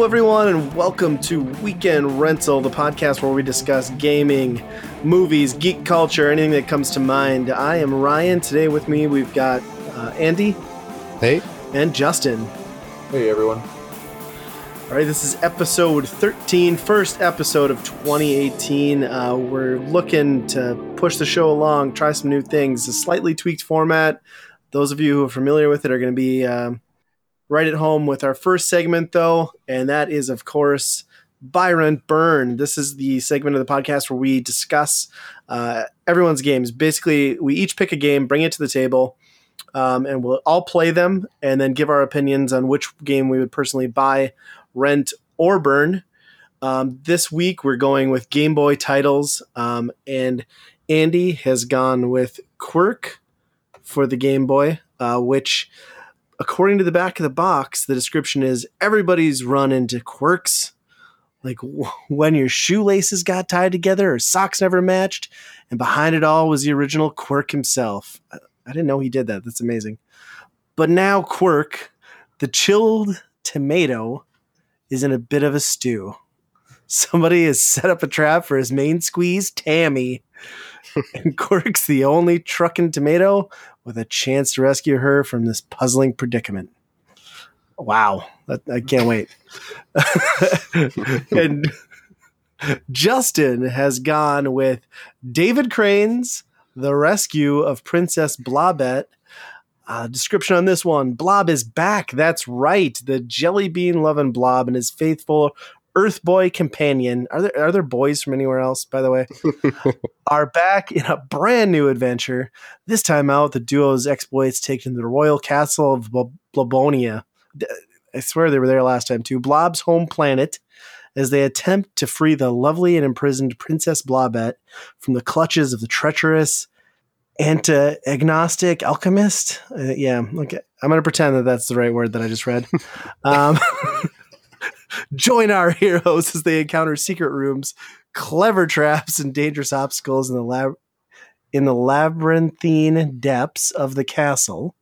Hello, everyone, and welcome to Weekend Rental, the podcast where we discuss gaming, movies, geek culture, anything that comes to mind. I am Ryan. Today with me, we've got uh, Andy. Hey. And Justin. Hey, everyone. All right, this is episode 13, first episode of 2018. Uh, we're looking to push the show along, try some new things, a slightly tweaked format. Those of you who are familiar with it are going to be. Um, right at home with our first segment, though, and that is, of course, Buy Rent Burn. This is the segment of the podcast where we discuss uh, everyone's games. Basically, we each pick a game, bring it to the table, um, and we'll all play them and then give our opinions on which game we would personally buy, rent, or burn. Um, this week, we're going with Game Boy titles, um, and Andy has gone with Kwirk for the Game Boy, uh, which according to the back of the box, the description is everybody's run into quirks, like w- when your shoelaces got tied together or socks never matched, and behind it all was the original Kwirk himself. I, I didn't know he did that. That's amazing. But now Kwirk, the chilled tomato, is in a bit of a stew. Somebody has set up a trap for his main squeeze, Tammy. and Kwirk's the only trucking tomato with a chance to rescue her from this puzzling predicament. Wow, I can't wait. and Justin has gone with David Crane's The Rescue of Princess Blobette. Uh, description on this one Blob is back. That's right. The jelly bean loving Blob and his faithful Earth Boy companion. Are there are there boys from anywhere else, by the way? are back in a brand new adventure. This time out, the duo's exploits take them to the royal castle of Blobolonia. I swear they were there last time too. Blob's home planet, as they attempt to free the lovely and imprisoned Princess Blobette from the clutches of the treacherous anti-agnostic alchemist. Uh, yeah, okay. I'm going to pretend that that's the right word that I just read. Um, Join our heroes as they encounter secret rooms, clever traps, and dangerous obstacles in the lab in the labyrinthine depths of the castle.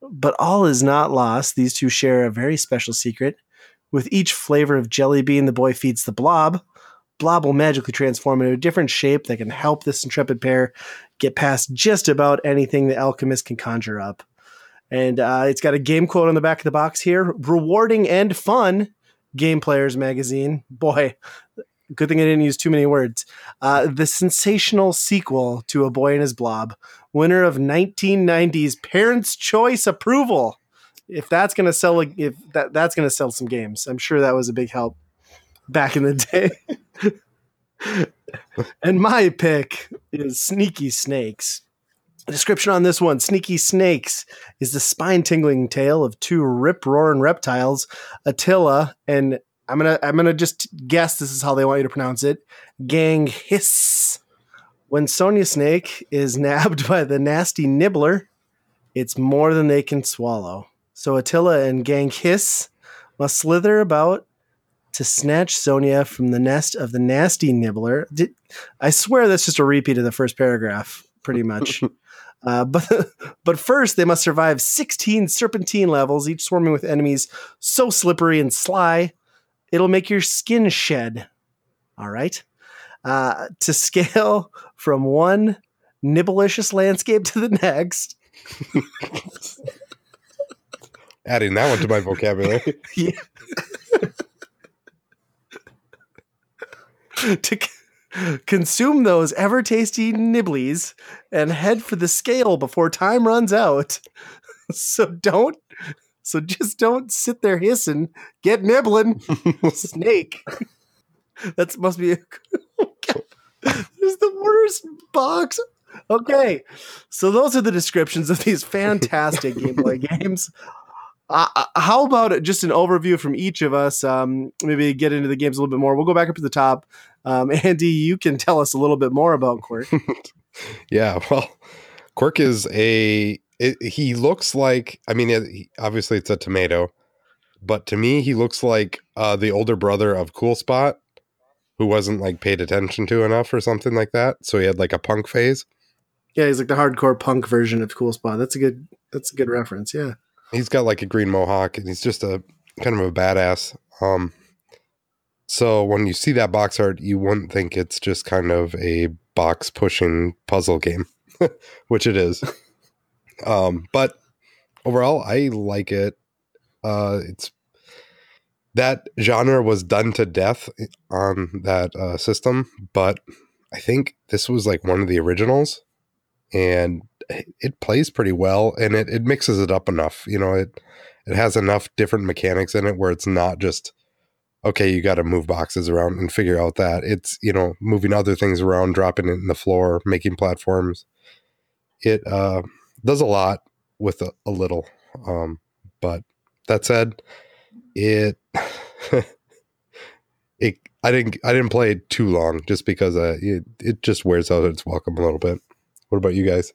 But all is not lost. These two share a very special secret. With each flavor of jelly bean the boy feeds the blob, blob will magically transform into a different shape that can help this intrepid pair get past just about anything the alchemist can conjure up. And uh, it's got a game quote on the back of the box here rewarding and fun Game Players magazine. Boy, good thing I didn't use too many words. Uh, the sensational sequel to A Boy and His Blob, winner of 1990's Parents' Choice approval. If that's gonna sell, if that that's gonna sell some games, I'm sure that was a big help back in the day. and my pick is Sneaky Snakes description on this one Sneaky Snakes is the spine tingling tale of two rip roaring reptiles, Attila and I'm gonna I'm gonna just guess this is how they want you to pronounce it. Gang hiss. When Sonia Snake is nabbed by the nasty nibbler, it's more than they can swallow. So Attila and Gang hiss must slither about to snatch Sonia from the nest of the nasty nibbler. Did, I swear that's just a repeat of the first paragraph, pretty much. Uh, but but first, they must survive 16 serpentine levels, each swarming with enemies so slippery and sly, it'll make your skin shed. All right. Uh, to scale from one nibblicious landscape to the next. Adding that one to my vocabulary. to consume those ever tasty nibblies and head for the scale before time runs out. So don't so just don't sit there hissing. Get nibbling. Snake. That must be a This is the worst box. Okay. So those are the descriptions of these fantastic Game Boy games. Uh, uh, how about just an overview from each of us? Um, maybe get into the games a little bit more. We'll go back up to the top. Um, Andy, you can tell us a little bit more about Kwirk. yeah, well, Kwirk is a. It, he looks like. I mean, it, obviously it's a tomato, but to me, he looks like uh, the older brother of Cool Spot, who wasn't like paid attention to enough or something like that. So he had like a punk phase. Yeah, he's like the hardcore punk version of Cool Spot. That's a good. That's a good reference. Yeah he's got like a green mohawk and he's just a kind of a badass. Um, So when you see that box art, you wouldn't think it's just kind of a box pushing puzzle game, which it is. Um, but overall, I like it. Uh, it's that genre was done to death on that uh, system, but I think this was like one of the originals, and it plays pretty well, and it, it mixes it up enough. You know, it it has enough different mechanics in it where it's not just okay, you got to move boxes around and figure out that it's you know moving other things around, dropping it in the floor, making platforms. It uh, does a lot with a, a little, um, but that said, it it I didn't I didn't play it too long just because uh, it it just wears out its welcome a little bit. What about you guys?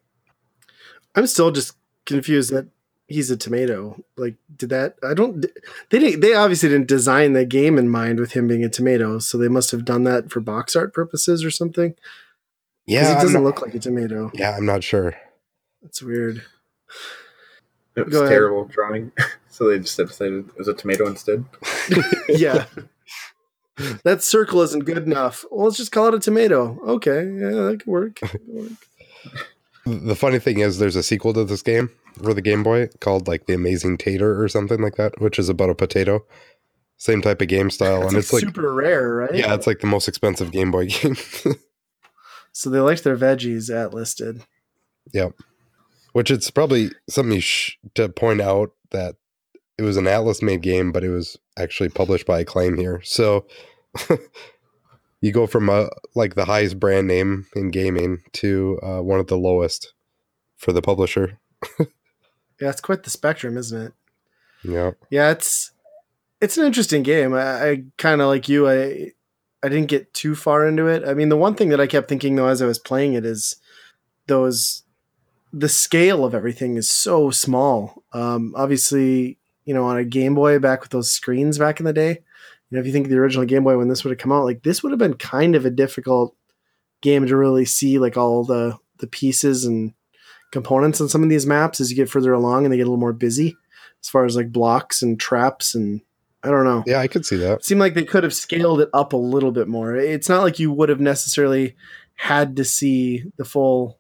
I'm still just confused that he's a tomato. Like, did that? I don't. They didn't. They obviously didn't design the game in mind with him being a tomato. So they must have done that for box art purposes or something. Yeah, it doesn't not, look like a tomato. Yeah, I'm not sure. That's weird. It was terrible drawing, so they just decided it was a tomato instead. yeah. that circle isn't good enough. Well, let's just call it a tomato. Okay, yeah, that could work. That could work. The funny thing is, there's a sequel to this game for the Game Boy called like The Amazing Tater or something like that, which is about a potato. Same type of game style, and it's like super rare, right? yeah, it's like the most expensive Game Boy game. So they liked their veggies at listed. Yep. Which it's probably something sh- to point out that it was an Atlus made game, but it was actually published by Acclaim here. So you go from a, like the highest brand name in gaming to uh, one of the lowest for the publisher. Yeah, it's quite the spectrum, isn't it? Yeah. Yeah, it's it's an interesting game. I, I kind of like you. I I didn't get too far into it. I mean, the one thing that I kept thinking though as I was playing it is those the scale of everything is so small. Um, obviously, you know, on a Game Boy back with those screens back in the day, you know, if you think of the original Game Boy when this would have come out, like this would have been kind of a difficult game to really see like all the the pieces and components on some of these maps as you get further along and they get a little more busy as far as like blocks and traps and I don't know. Yeah, I could see that. It seemed like they could have scaled it up a little bit more. It's not like you would have necessarily had to see the full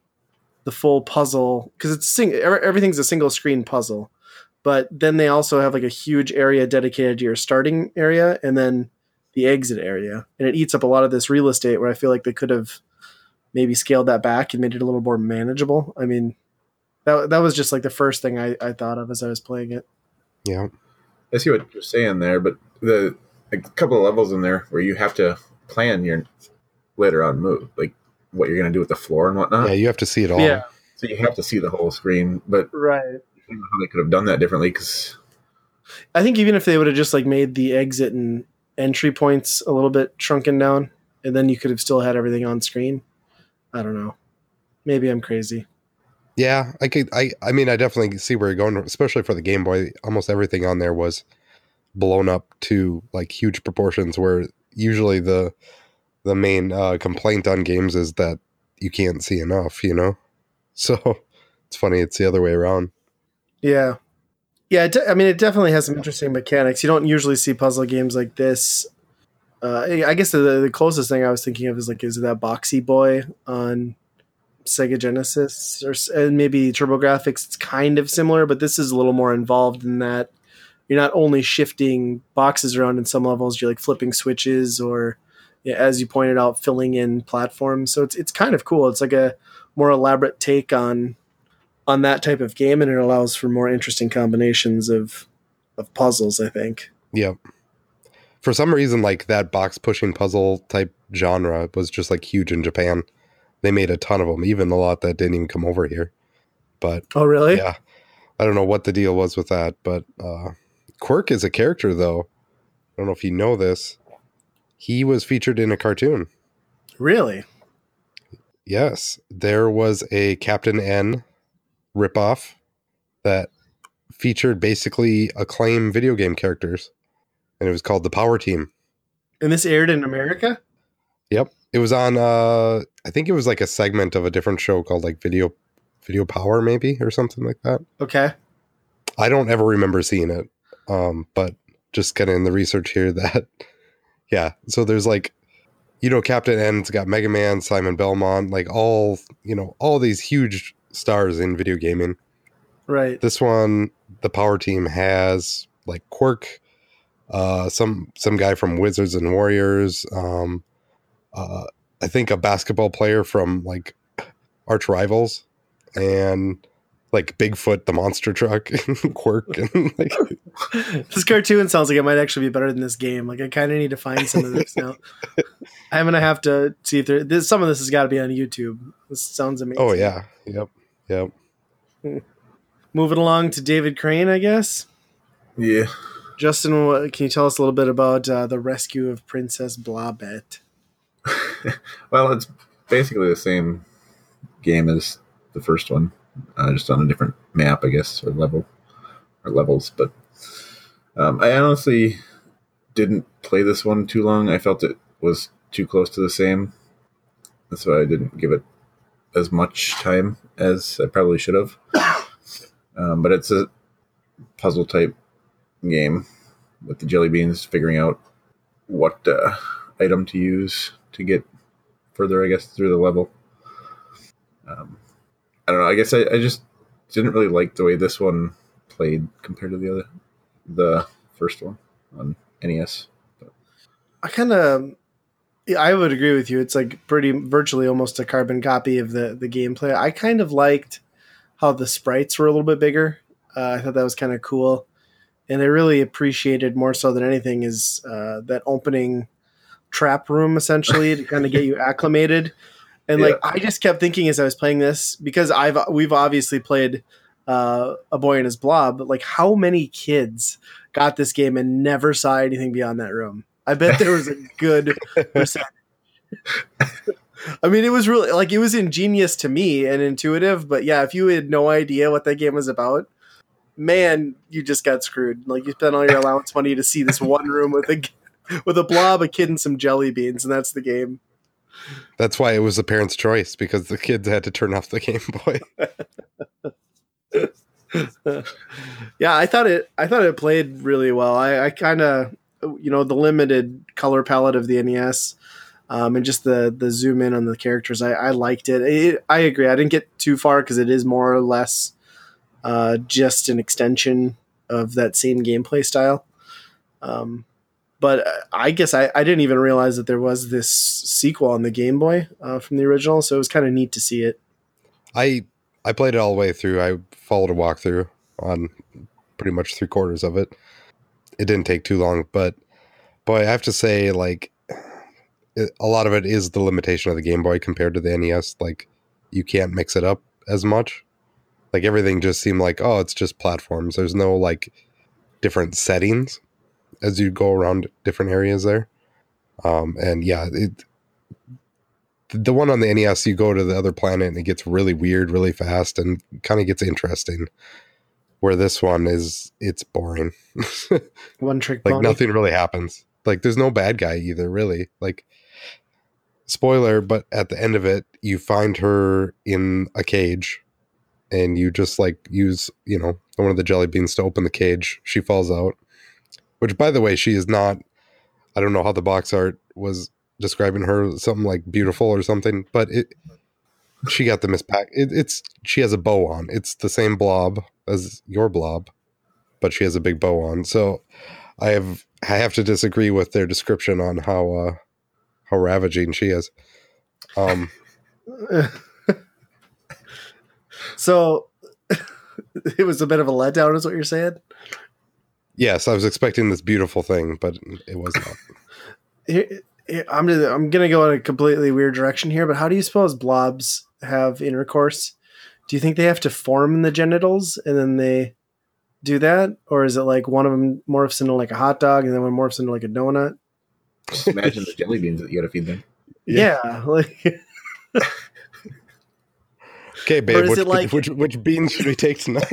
the full puzzle because it's sing- everything's a single screen puzzle. But then they also have like a huge area dedicated to your starting area and then the exit area. And it eats up a lot of this real estate where I feel like they could have maybe scaled that back and made it a little more manageable. I mean, that that was just like the first thing I, I thought of as I was playing it. Yeah. I see what you're saying there, but the a couple of levels in there where you have to plan your later on move, like what you're going to do with the floor and whatnot. Yeah, you have to see it all. Yeah. So you have to see the whole screen, but Right. I don't know how they could have done that differently because I think even if they would have just like made the exit and entry points a little bit shrunken down, and then you could have still had everything on screen. I don't know. Maybe I'm crazy. Yeah, I could. I. I mean, I definitely see where you're going, especially for the Game Boy. Almost everything on there was blown up to like huge proportions. Where usually the the main uh, complaint on games is that you can't see enough. You know, so it's funny. It's the other way around. Yeah. Yeah, de- I mean, it definitely has some interesting mechanics. You don't usually see puzzle games like this. Uh, I guess the, the closest thing I was thinking of is like, is that Boxy Boy on Sega Genesis or and maybe TurboGrafx? It's kind of similar, but this is a little more involved in that you're not only shifting boxes around in some levels, you're like flipping switches or, yeah, as you pointed out, filling in platforms. So it's it's kind of cool. It's like a more elaborate take on on that type of game, and it allows for more interesting combinations of of puzzles. I think. Yep. For some reason, like that box pushing puzzle type genre was just like huge in Japan. They made a ton of them, even a lot that didn't even come over here. But Oh, really? yeah, I don't know what the deal was with that. But uh, Kwirk is a character, though. I don't know if you know this. He was featured in a cartoon. Really? Yes, there was a Captain N ripoff that featured basically acclaim video game characters, and it was called the Power Team. And this aired in America? Yep. It was on uh I think it was like a segment of a different show called like Video Video Power maybe or something like that. Okay. I don't ever remember seeing it. Um but just of in the research here that yeah. So there's like, you know, Captain N's got Mega Man, Simon Belmont, like all you know, all these huge stars in video gaming. Right. This one, the power team has like Kwirk, uh, some some guy from Wizards and Warriors, um, uh, I think a basketball player from like Arch Rivals, and like Bigfoot, the monster truck, and Kwirk, and like this cartoon sounds like it might actually be better than this game. Like I kind of need to find some of this now. I'm gonna have to see if there. This, some of this has got to be on YouTube. This sounds amazing. oh yeah, yep, yep. Moving along to David Crane, I guess. Yeah. Justin, can you tell us a little bit about uh, the rescue of Princess Blobette? Well, it's basically the same game as the first one, uh, just on a different map, I guess, or level, or levels. But um, I honestly didn't play this one too long. I felt it was too close to the same. That's why I didn't give it as much time as I probably should have. Um, but it's a puzzle type game with the jelly beans figuring out what uh, item to use to get further, I guess, through the level. Um, I don't know. I guess I, I just didn't really like the way this one played compared to the other, the first one on NES. I kind of, yeah, I would agree with you. It's like pretty virtually almost a carbon copy of the the gameplay. I kind of liked how the sprites were a little bit bigger. Uh, I thought that was kind of cool, and I really appreciated more so than anything is uh, that opening trap room essentially to kind of get you acclimated. And like I just kept thinking as I was playing this because I've we've obviously played uh, a boy and his blob. But like how many kids got this game and never saw anything beyond that room? I bet there was a good percentage. I mean, it was really like it was ingenious to me and intuitive, but yeah, if you had no idea what that game was about, man, you just got screwed. Like you spent all your allowance money to see this one room with a with a blob, a kid, and some jelly beans, and that's the game. That's why it was the parents' choice because the kids had to turn off the Game Boy. yeah, I thought it. I thought it played really well. I, I kind of, you know, the limited color palette of the NES, um, and just the the zoom in on the characters. I, I liked it. it. I agree. I didn't get too far because it is more or less uh, just an extension of that same gameplay style. Um, but uh, I guess I, I didn't even realize that there was this sequel on the Game Boy uh, from the original, so it was kind of neat to see it. I I played it all the way through. I followed a walkthrough on pretty much three quarters of it. It didn't take too long, but boy, I have to say, like, it, a lot of it is the limitation of the Game Boy compared to the NES. Like, you can't mix it up as much. Like everything just seemed like, oh, it's just platforms. There's no like different settings as you go around different areas there. Um, and yeah, it the one on the NES, you go to the other planet and it gets really weird really fast and kind of gets interesting. Where this one is, it's boring. One trick like pony. nothing really happens. Like there's no bad guy either, really. Like spoiler, but at the end of it, you find her in a cage and you just like use, you know, one of the jelly beans to open the cage. She falls out. Which by the way, she is not I don't know how the box art was describing her something like beautiful or something, but it she got the mispack. It, it's she has a bow on. It's the same blob as your blob, but she has a big bow on. So I have I have to disagree with their description on how uh how ravaging she is. Um so it was a bit of a letdown, is what you're saying? yes, I was expecting this beautiful thing, but it was not. Here- I'm gonna, I'm gonna go in a completely weird direction here, but how do you suppose blobs have intercourse? Do you think they have to form the genitals and then they do that, or is it like one of them morphs into like a hot dog and then one morphs into like a donut? Just imagine the jelly beans that you got to feed them. Yeah. Yeah, like Okay, Or babe, is which, it like- which which beans should we take tonight?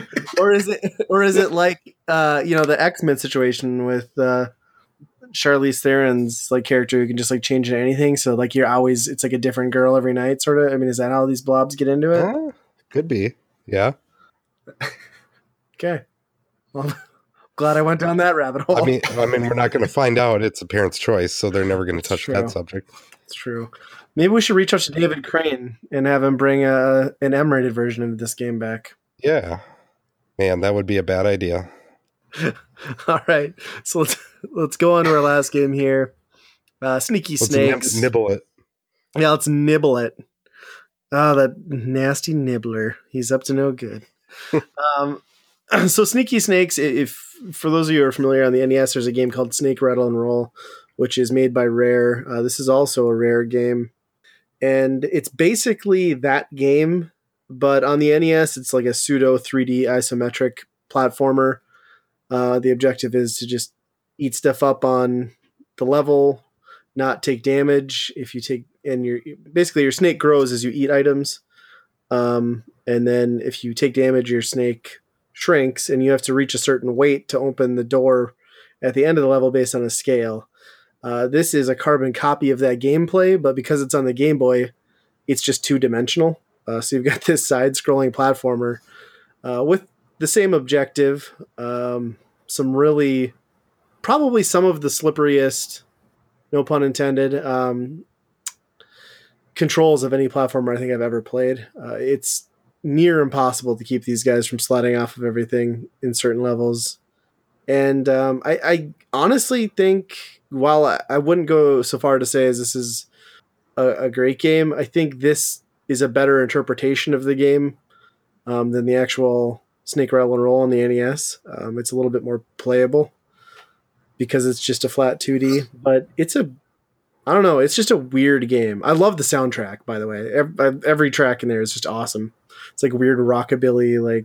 or is it or is it like uh you know the x-men situation with uh charlize theron's like character who can just like change into anything so like you're always it's like a different girl every night sort of i mean is that how these blobs get into it Uh, could be. Yeah. okay well, glad I went down that rabbit hole. I mean, I mean, we're not going to find out. It's a parent's choice, so they're never going to touch true. that subject. it's true. Maybe we should reach out to David Crane and have him bring a, an M-rated version of this game back. Yeah, man, that would be a bad idea. All right, so let's let's go on to our last game here. Uh, Sneaky Let's nib- Snakes. nibble it. Yeah, let's nibble it. Oh, that nasty nibbler. He's up to no good. um, so Sneaky Snakes, if for those of you who are familiar on the NES, there's a game called Snake Rattle and Roll, which is made by Rare. Uh, this is also a Rare game, and it's basically that game, but on the NES, it's like a pseudo 3D isometric platformer. Uh, the objective is to just eat stuff up on the level, not take damage. If you take and your basically your snake grows as you eat items, um, and then if you take damage, your snake shrinks, and you have to reach a certain weight to open the door at the end of the level based on a scale. Uh, this is a carbon copy of that gameplay, but because it's on the Game Boy, it's just two dimensional. Uh, so you've got this side scrolling platformer uh, with the same objective. Um, some really, probably some of the slipperiest, no pun intended, um, controls of any platformer I think I've ever played. Uh, it's near impossible to keep these guys from sliding off of everything in certain levels. And um, I, I honestly think, while I, I wouldn't go so far to say as this is a, a great game, I think this is a better interpretation of the game um, than the actual Snake Rattle and Roll on the NES. Um, it's a little bit more playable because it's just a flat 2D, but it's a I don't know. It's just a weird game. I love the soundtrack, by the way. Every, every track in there is just awesome. It's like weird rockabilly, like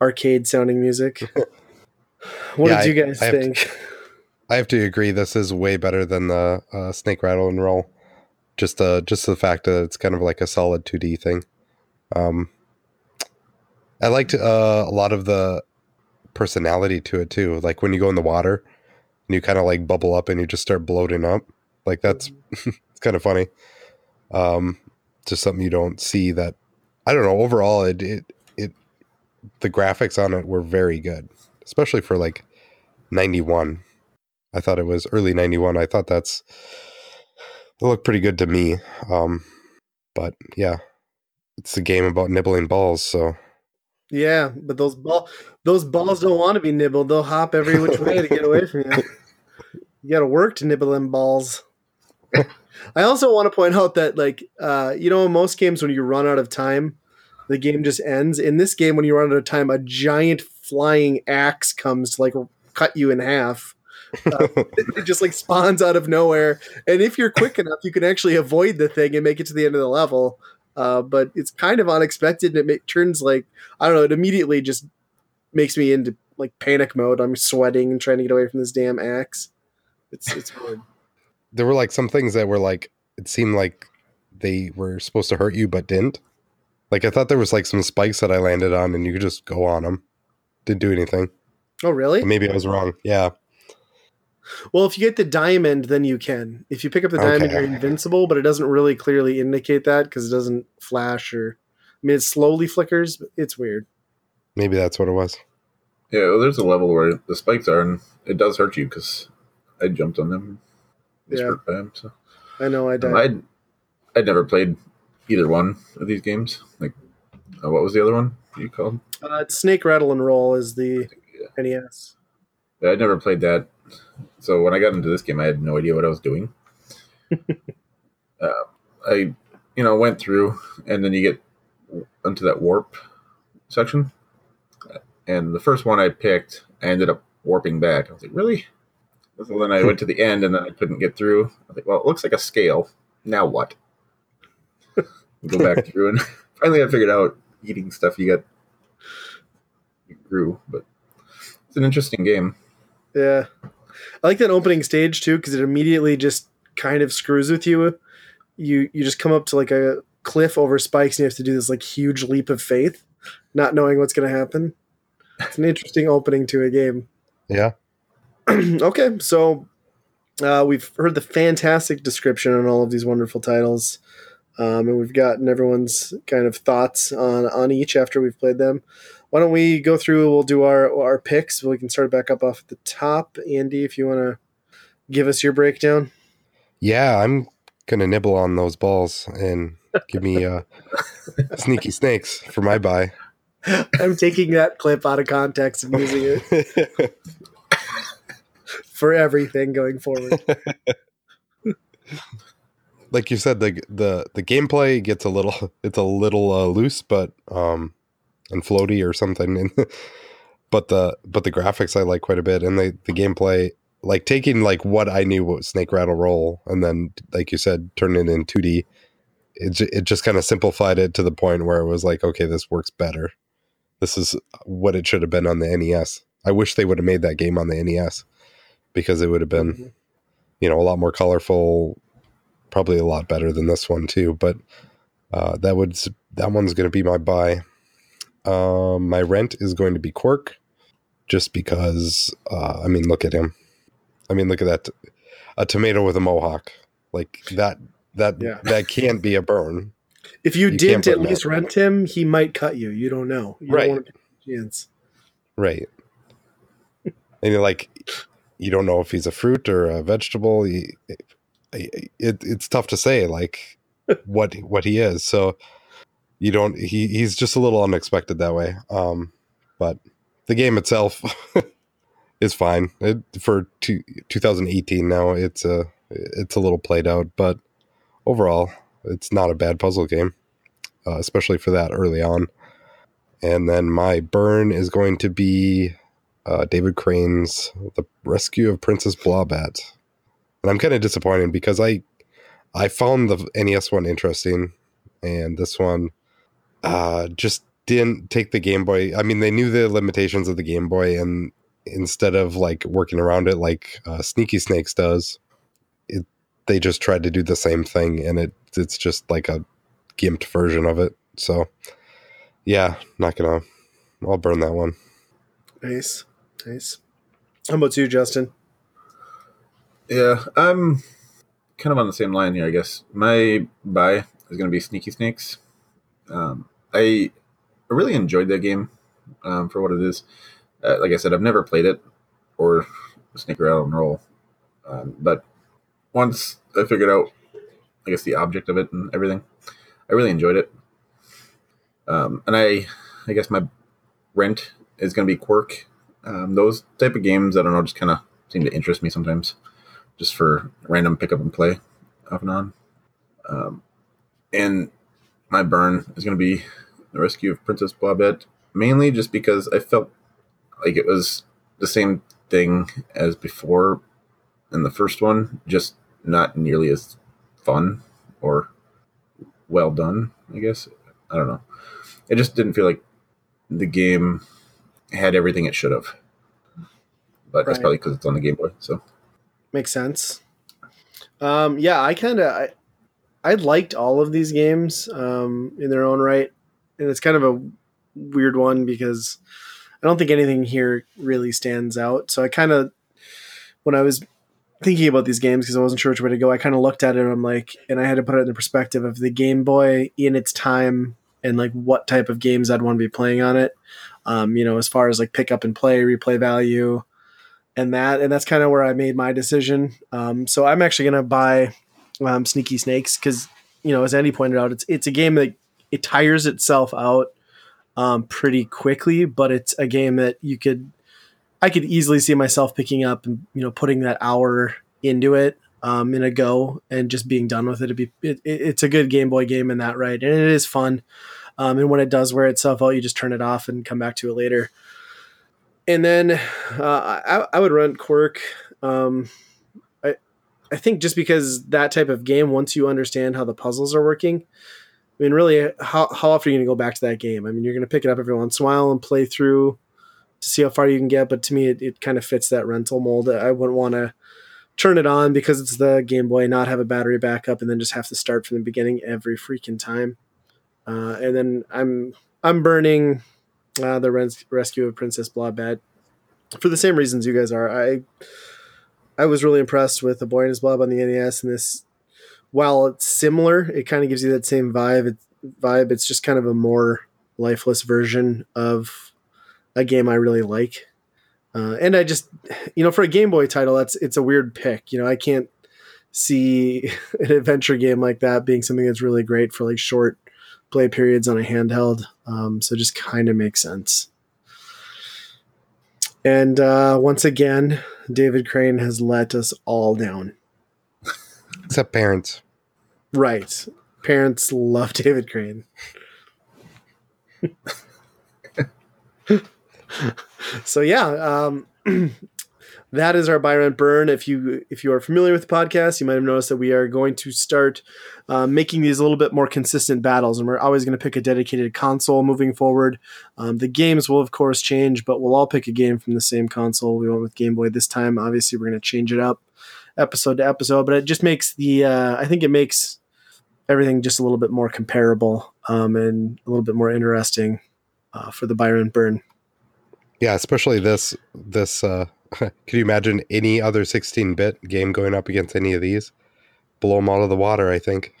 arcade sounding music. what Yeah, did you I- guys I have to- think? I have to agree. This is way better than the uh, Snake Rattle and Roll. Just uh, just the fact that it's kind of like a solid 2D thing. Um, I liked uh, a lot of the personality to it too. Like when you go in the water and you kind of like bubble up and you just start bloating up. Like that's it's kind of funny. Um, just something you don't see. That I don't know. Overall, it it it the graphics on it were very good, especially for like ninety one. I thought it was early 91. I thought that's it looked pretty good to me. Um, but yeah, it's a game about nibbling balls. So Yeah, but those ball those balls don't want to be nibbled. They'll hop every which way to get away from you. You got to work to nibble them balls. I also want to point out that, like, uh, you know, in most games when you run out of time, the game just ends. In this game, when you run out of time, a giant flying axe comes to like cut you in half. Uh, it just like spawns out of nowhere, and if you're quick enough, you can actually avoid the thing and make it to the end of the level. Uh, but it's kind of unexpected, and it ma- turns like I don't know. It immediately just makes me into like panic mode. I'm sweating and trying to get away from this damn axe. It's it's weird. there were like some things that were like it seemed like they were supposed to hurt you but didn't. Like I thought there was like some spikes that I landed on and you could just go on them. Didn't do anything. Oh really? Maybe I was wrong. Yeah. Well, if you get the diamond, then you can. If you pick up the diamond, Okay. you're invincible, but it doesn't really clearly indicate that because it doesn't flash or. I mean, it slowly flickers. But it's weird. Maybe that's what it was. Yeah, well, there's a level where the spikes are, and it does hurt you because I jumped on them. Was Yeah. hurt by them, so. I know I Um, died. I'd I'd never played either one of these games. Like, uh, what was the other one you called? Uh, it's Snake Rattle and Roll is the E NES. Yeah, I'd never played that. So when I got into this game, I had no idea what I was doing. uh, I, you know, went through, and then you get into that warp section, and the first one I picked, I ended up warping back. I was like, really? So then I went to the end, and then I couldn't get through. I was like, well, it looks like a scale. Now what? Go back through, and finally I figured out eating stuff you got you grew, but it's an interesting game. Yeah, I like that opening stage too because it immediately just kind of screws with you. You you just come up to like a cliff over spikes and you have to do this like huge leap of faith, not knowing what's going to happen. It's an interesting opening to a game. Yeah. okay, so uh, we've heard the fantastic description on all of these wonderful titles. um, and we've gotten everyone's kind of thoughts on on each after we've played them. Why don't we go through? We'll do our our picks. We can start back up off at the top. Andy, if you want to give us your breakdown. Yeah, I'm gonna nibble on those balls and give me uh, sneaky snakes for my buy. I'm taking that clip out of context and using it for everything going forward. like you said, the the the gameplay gets a little it's a little uh, loose, but um, and floaty or something. but the but the graphics I like quite a bit, and the the gameplay like taking like what I knew was Snake Rattle Roll, and then like you said, turning it in two D. It it just kind of simplified it to the point where it was like, okay, this works better. This is what it should have been on the NES. I wish they would have made that game on the NES because it would have been, mm-hmm. you know, a lot more colorful, probably a lot better than this one too. But uh, that would that one's going to be my buy. Um, my rent is going to be Kwirk, just because. Uh, I mean, look at him. I mean, look at that, a tomato with a mohawk, like that. That yeah. that can't be a burn. If you, you didn't at least rent him, he might cut you. You don't know. You right. Don't chance. Right. and you're like, you don't know if he's a fruit or a vegetable. He, it, it's tough to say like what what he is. So you don't. He he's just a little unexpected that way. Um, but the game itself is fine it, for two, 2018. Now it's a it's a little played out, but overall, it's not a bad puzzle game, uh, especially for that early on. And then my burn is going to be uh, David Crane's The Rescue of Princess Blobette. And I'm kind of disappointed because I I found the NES one interesting, and this one uh, just didn't take the Game Boy. I mean, they knew the limitations of the Game Boy, and instead of like working around it like uh, Sneaky Snakes does, it they just tried to do the same thing, and it it's just like a gimped version of it. So, yeah, not gonna. I'll burn that one. Nice, nice. How about you, Justin? Yeah, I'm kind of on the same line here. I guess my buy is going to be Sneaky Snakes. Um, I really enjoyed that game um, for what it is. Uh, like I said, I've never played it or Snake Rattle and Roll, um, but once I figured out, I guess the object of it and everything, I really enjoyed it. Um, and I, I guess my rent is going to be Kwirk. Um, those type of games, I don't know, just kind of seem to interest me sometimes, just for random pick up and play, off and on. Um, and my burn is going to be the rescue of Princess Blobette, mainly just because I felt like it was the same thing as before in the first one, just not nearly as fun or well done, I guess. I don't know. It just didn't feel like the game had everything it should have. But right. that's probably because it's on the Game Boy. So makes sense. Um, yeah, I kind of I, liked all of these games um, in their own right, and it's kind of a weird one because I don't think anything here really stands out. So I kind of when I was thinking about these games because I wasn't sure which way to go. I kind of looked at it and I'm like, and I had to put it in the perspective of the Game Boy in its time and like what type of games I'd want to be playing on it. Um, you know, as far as like pick up and play, replay value, and that, and that's kind of where I made my decision. Um, so I'm actually gonna buy um, Sneaky Snakes because you know, as Andy pointed out, it's it's a game that it tires itself out um, pretty quickly, but it's a game that you could I could easily see myself picking up and you know putting that hour into it um, in a go and just being done with it. It'd be it, it's a good Game Boy game in that right, and it is fun. Um, and when it does wear itself out, you just turn it off and come back to it later. And then uh, I, I, would run Kwirk. Um, I think just because that type of game, once you understand how the puzzles are working, I mean, really, how how often are you going to go back to that game? I mean, you're going to pick it up every once in a while and play through to see how far you can get. But to me, it, it kind of fits that rental mold. I wouldn't want to turn it on because it's the Game Boy, not have a battery backup, and then just have to start from the beginning every freaking time. Uh, and then I'm I'm burning uh, the res- rescue of Princess Blobette for the same reasons you guys are. I I was really impressed with the Boy and His Blob on the NES, and this while it's similar, it kind of gives you that same vibe. It, vibe. It's just kind of a more lifeless version of a game I really like. Uh, and I just, you know, for a Game Boy title, that's it's a weird pick. You know, I can't see an adventure game like that being something that's really great for like short play periods on a handheld. Um, so just kind of makes sense. And uh, once again, David Crane has let us all down. Except parents. Right. Parents love David Crane. so yeah, um, that is our buy rent burn. If you if you are familiar with the podcast, you might have noticed that we are going to start uh, making these a little bit more consistent battles, and we're always going to pick a dedicated console moving forward. Um, the games will of course change, but we'll all pick a game from the same console. We went with Game Boy this time. Obviously, we're going to change it up episode to episode, but it just makes the uh, I think it makes everything just a little bit more comparable um, and a little bit more interesting uh, for the buy rent burn. Yeah, especially this this uh could you imagine any other 16-bit game going up against any of these? Blow them out of the water, I think.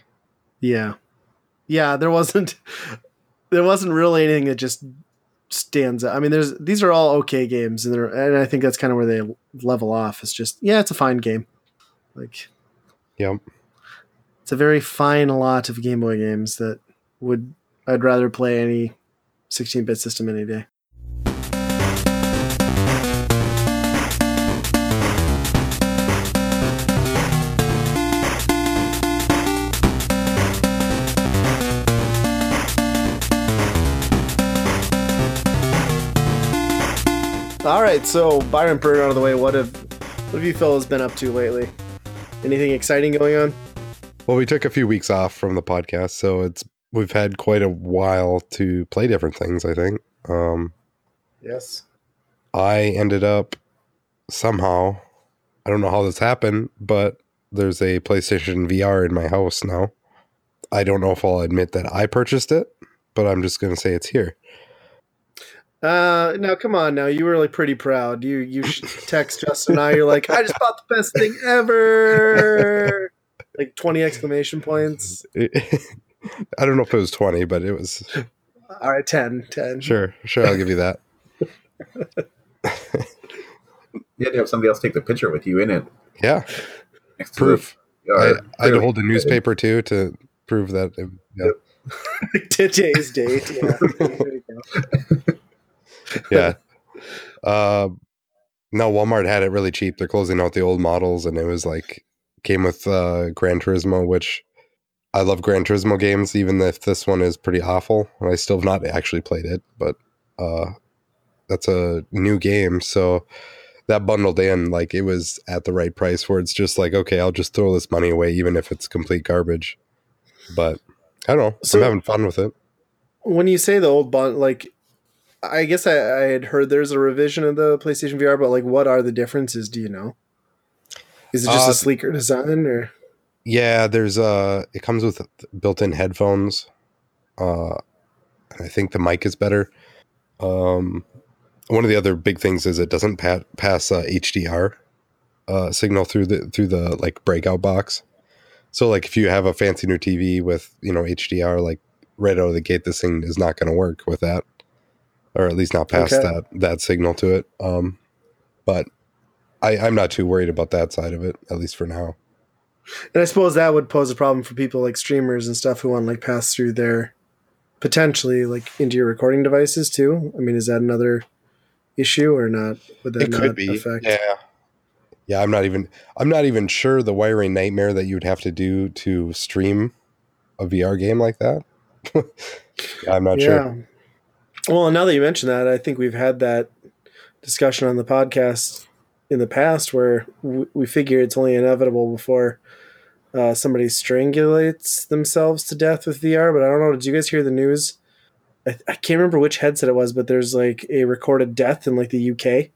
Yeah. Yeah, there wasn't there wasn't really anything that just stands out. I mean, there's these are all okay games and they're, and I think that's kind of where they level off. It's just yeah, it's a fine game. Like Yep. it's a very fine lot of Game Boy games that would I'd rather play any 16-bit system any day. All right, so Buy Rent Burn out of the way. What have what have you fellas been up to lately? Anything exciting going on? Well, we took a few weeks off from the podcast, so it's we've had quite a while to play different things, I think. Um Yes. I ended up somehow, I don't know how this happened, but there's a PlayStation VR in my house now. I don't know if I'll admit that I purchased it, but I'm just going to say it's here. Uh, now come on, now you were like pretty proud. You you text Justin and I. You're like, I just bought the best thing ever. like twenty exclamation points. I don't know if it was 20, but it was All right, 10, 10. sure, sure, I'll give you that. You had to have somebody else take the picture with you in it. Yeah, Next proof. I, I had to hold a newspaper too to prove that. It, yeah. Today's date. Yeah. There you go. yeah. Uh, no, Walmart had it really cheap. They're closing out the old models, and it was like came with uh, Gran Turismo, which I love Gran Turismo games, even if this one is pretty awful. And I still have not actually played it, but uh, that's a new game, so that bundled in like it was at the right price where it's just like okay, I'll just throw this money away, even if it's complete garbage. But I don't know. So- I'm having fun with it. When you say the old bond, like, I guess I, I had heard there's a revision of the PlayStation VR, but like, what are the differences? Do you know? Is it just Uh, a sleeker design, or Yeah, there's uh it comes with built-in headphones. Uh and I think the mic is better. Um one of the other big things is it doesn't pa- pass uh, HDR uh signal through the through the like breakout box. So like if you have a fancy new TV with, you know, HDR like right out of the gate this thing is not going to work with that or at least not pass Okay. that that signal to it. Um but I I'm not too worried about that side of it at least for now. And I suppose that would pose a problem for people like streamers and stuff who want to like pass through their potentially like into your recording devices too. I mean, is that another issue or not? Would that it could be affect? yeah yeah i'm not even i'm not even sure the wiring nightmare that you'd have to do to stream a vr game like that Yeah, i'm not sure Well, now that you mention that, I think we've had that discussion on the podcast in the past where we, we figure it's only inevitable before uh, somebody strangulates themselves to death with VR. But I don't know. Did you guys hear the news? I, I can't remember which headset it was, but there's like a recorded death in like the UK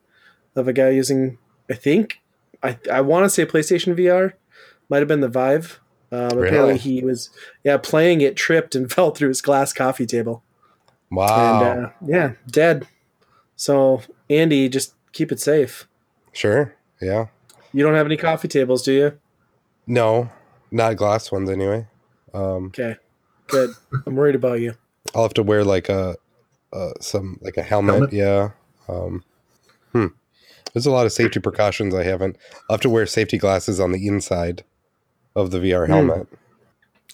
of a guy using, I think, I, I want to say PlayStation VR. Might have been the Vive. Um, Apparently, Really? he was yeah playing it, tripped, and fell through his glass coffee table wow and uh, yeah, dead. So Andy, just keep it safe. sure yeah You don't have any coffee tables, do you? no Not glass ones anyway. Um, Okay, good. I'm worried about you. I'll have to wear like a, uh, some like a helmet. Helmet? Yeah. Um, hmm. There's a lot of safety precautions I haven't. I'll have to wear safety glasses on the inside of the VR Hmm. helmet.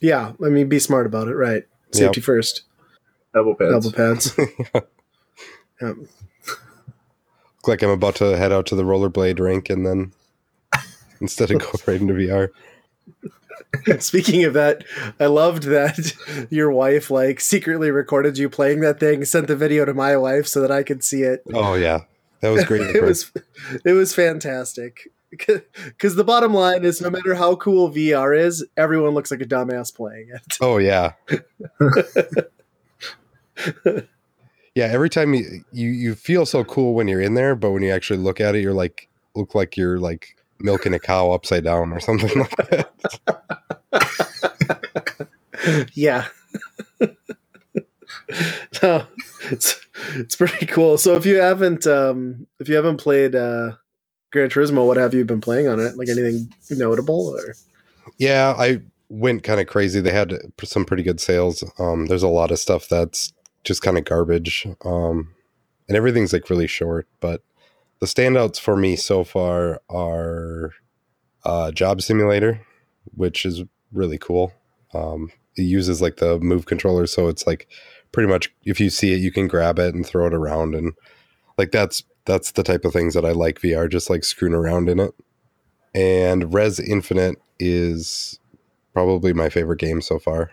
Yeah, I mean, be smart about it, right? Safety first. Elbow pads. Elbow pads. Yep. Look like I'm about to head out to the rollerblade rink and then instead of go right into VR. Speaking of that, I loved that your wife like secretly recorded you playing that thing, sent the video to my wife so that I could see it. Oh yeah, that was great. it was it was fantastic. Because the bottom line is, no matter how cool VR is, everyone looks like a dumbass playing it. Oh yeah. yeah, every time you, you you feel so cool when you're in there, but when you actually look at it, you're like look like you're like milking a cow upside down or something like that. yeah. no, it's it's pretty cool. So if you haven't um if you haven't played uh Gran Turismo, what have you been playing on it? Like anything notable or Yeah, I went kind of crazy. They had some pretty good sales. Um, there's a lot of stuff that's just kind of garbage. Um, and everything's like really short, but the standouts for me so far are uh, Job Simulator, which is really cool. Um, it uses like the move controller, so it's like pretty much if you see it, you can grab it and throw it around, and like that's that's the type of things that I like VR, just like screwing around in it. And Rez Infinite is probably my favorite game so far.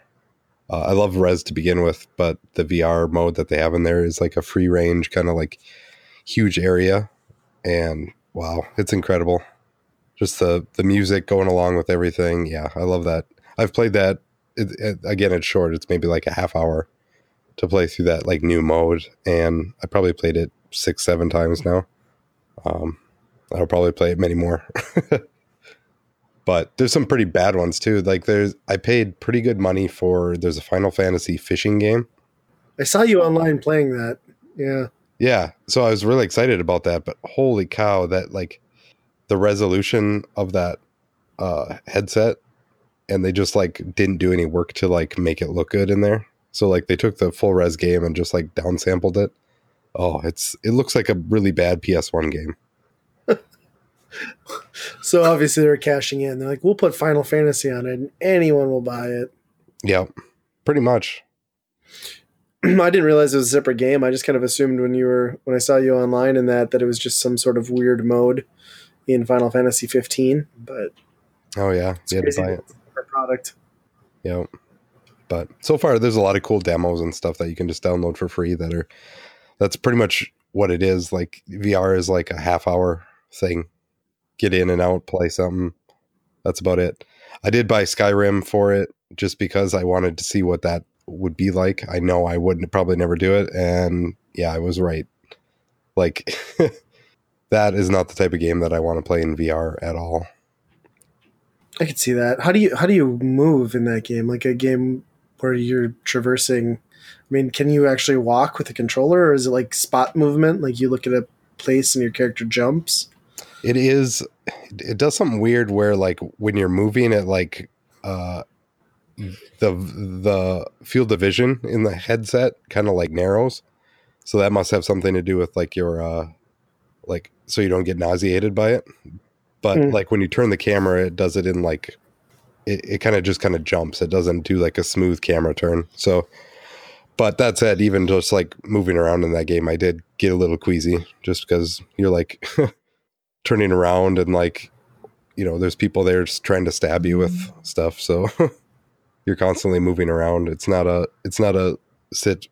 Uh, I love Rez to begin with, but the VR mode that they have in there is like a free range, kind of like huge area, and wow, it's incredible. Just the the music going along with everything. Yeah, I love that. I've played that. It, it, again, it's short. It's maybe like a half hour to play through that like new mode, and I probably played it six, seven times now. Um, I'll probably play it many more. but there's some pretty bad ones too. Like there's, I paid pretty good money for. There's a Final Fantasy fishing game. I saw you online playing that. Yeah. Yeah, so I was really excited about that. But holy cow, that like the resolution of that uh, headset, and they just like didn't do any work to like make it look good in there. So like they took the full res game and just like downsampled it. Oh, it's it looks like a really bad PS1 game. So obviously they're cashing in. They're like, we'll put Final Fantasy on it and anyone will buy it. Yeah, pretty much. I didn't realize it was a separate game. I just kind of assumed when you were when I saw you online and that that it was just some sort of weird mode in Final Fantasy 15. But Oh yeah, it's you had to buy it. product. Yeah. But so far there's a lot of cool demos and stuff that you can just download for free that are that's pretty much what it is. Like VR is like a half hour thing. Get in and out, play something. That's about it. I did buy Skyrim for it just because I wanted to see what that would be like. I know I wouldn't probably never do it and yeah, I was right. Like that is not the type of game that I want to play in VR at all. I could see that. How do you how do you move in that game? Like a game where you're traversing. I mean, can you actually walk with a controller, or is it like spot movement? Like you look at a place and your character jumps. It is. It does something weird where, like, when you're moving, it like uh, the the field of vision in the headset kind of like narrows. So that must have something to do with like your uh, like so you don't get nauseated by it. But Hmm. like when you turn the camera, it does it in like it, it kind of just kind of jumps. It doesn't do like a smooth camera turn. So, but that said, even just like moving around in that game, I did get a little queasy just because you're like turning around and like you know there's people there just trying to stab you with mm-hmm. stuff so you're constantly moving around it's not a it's not a sit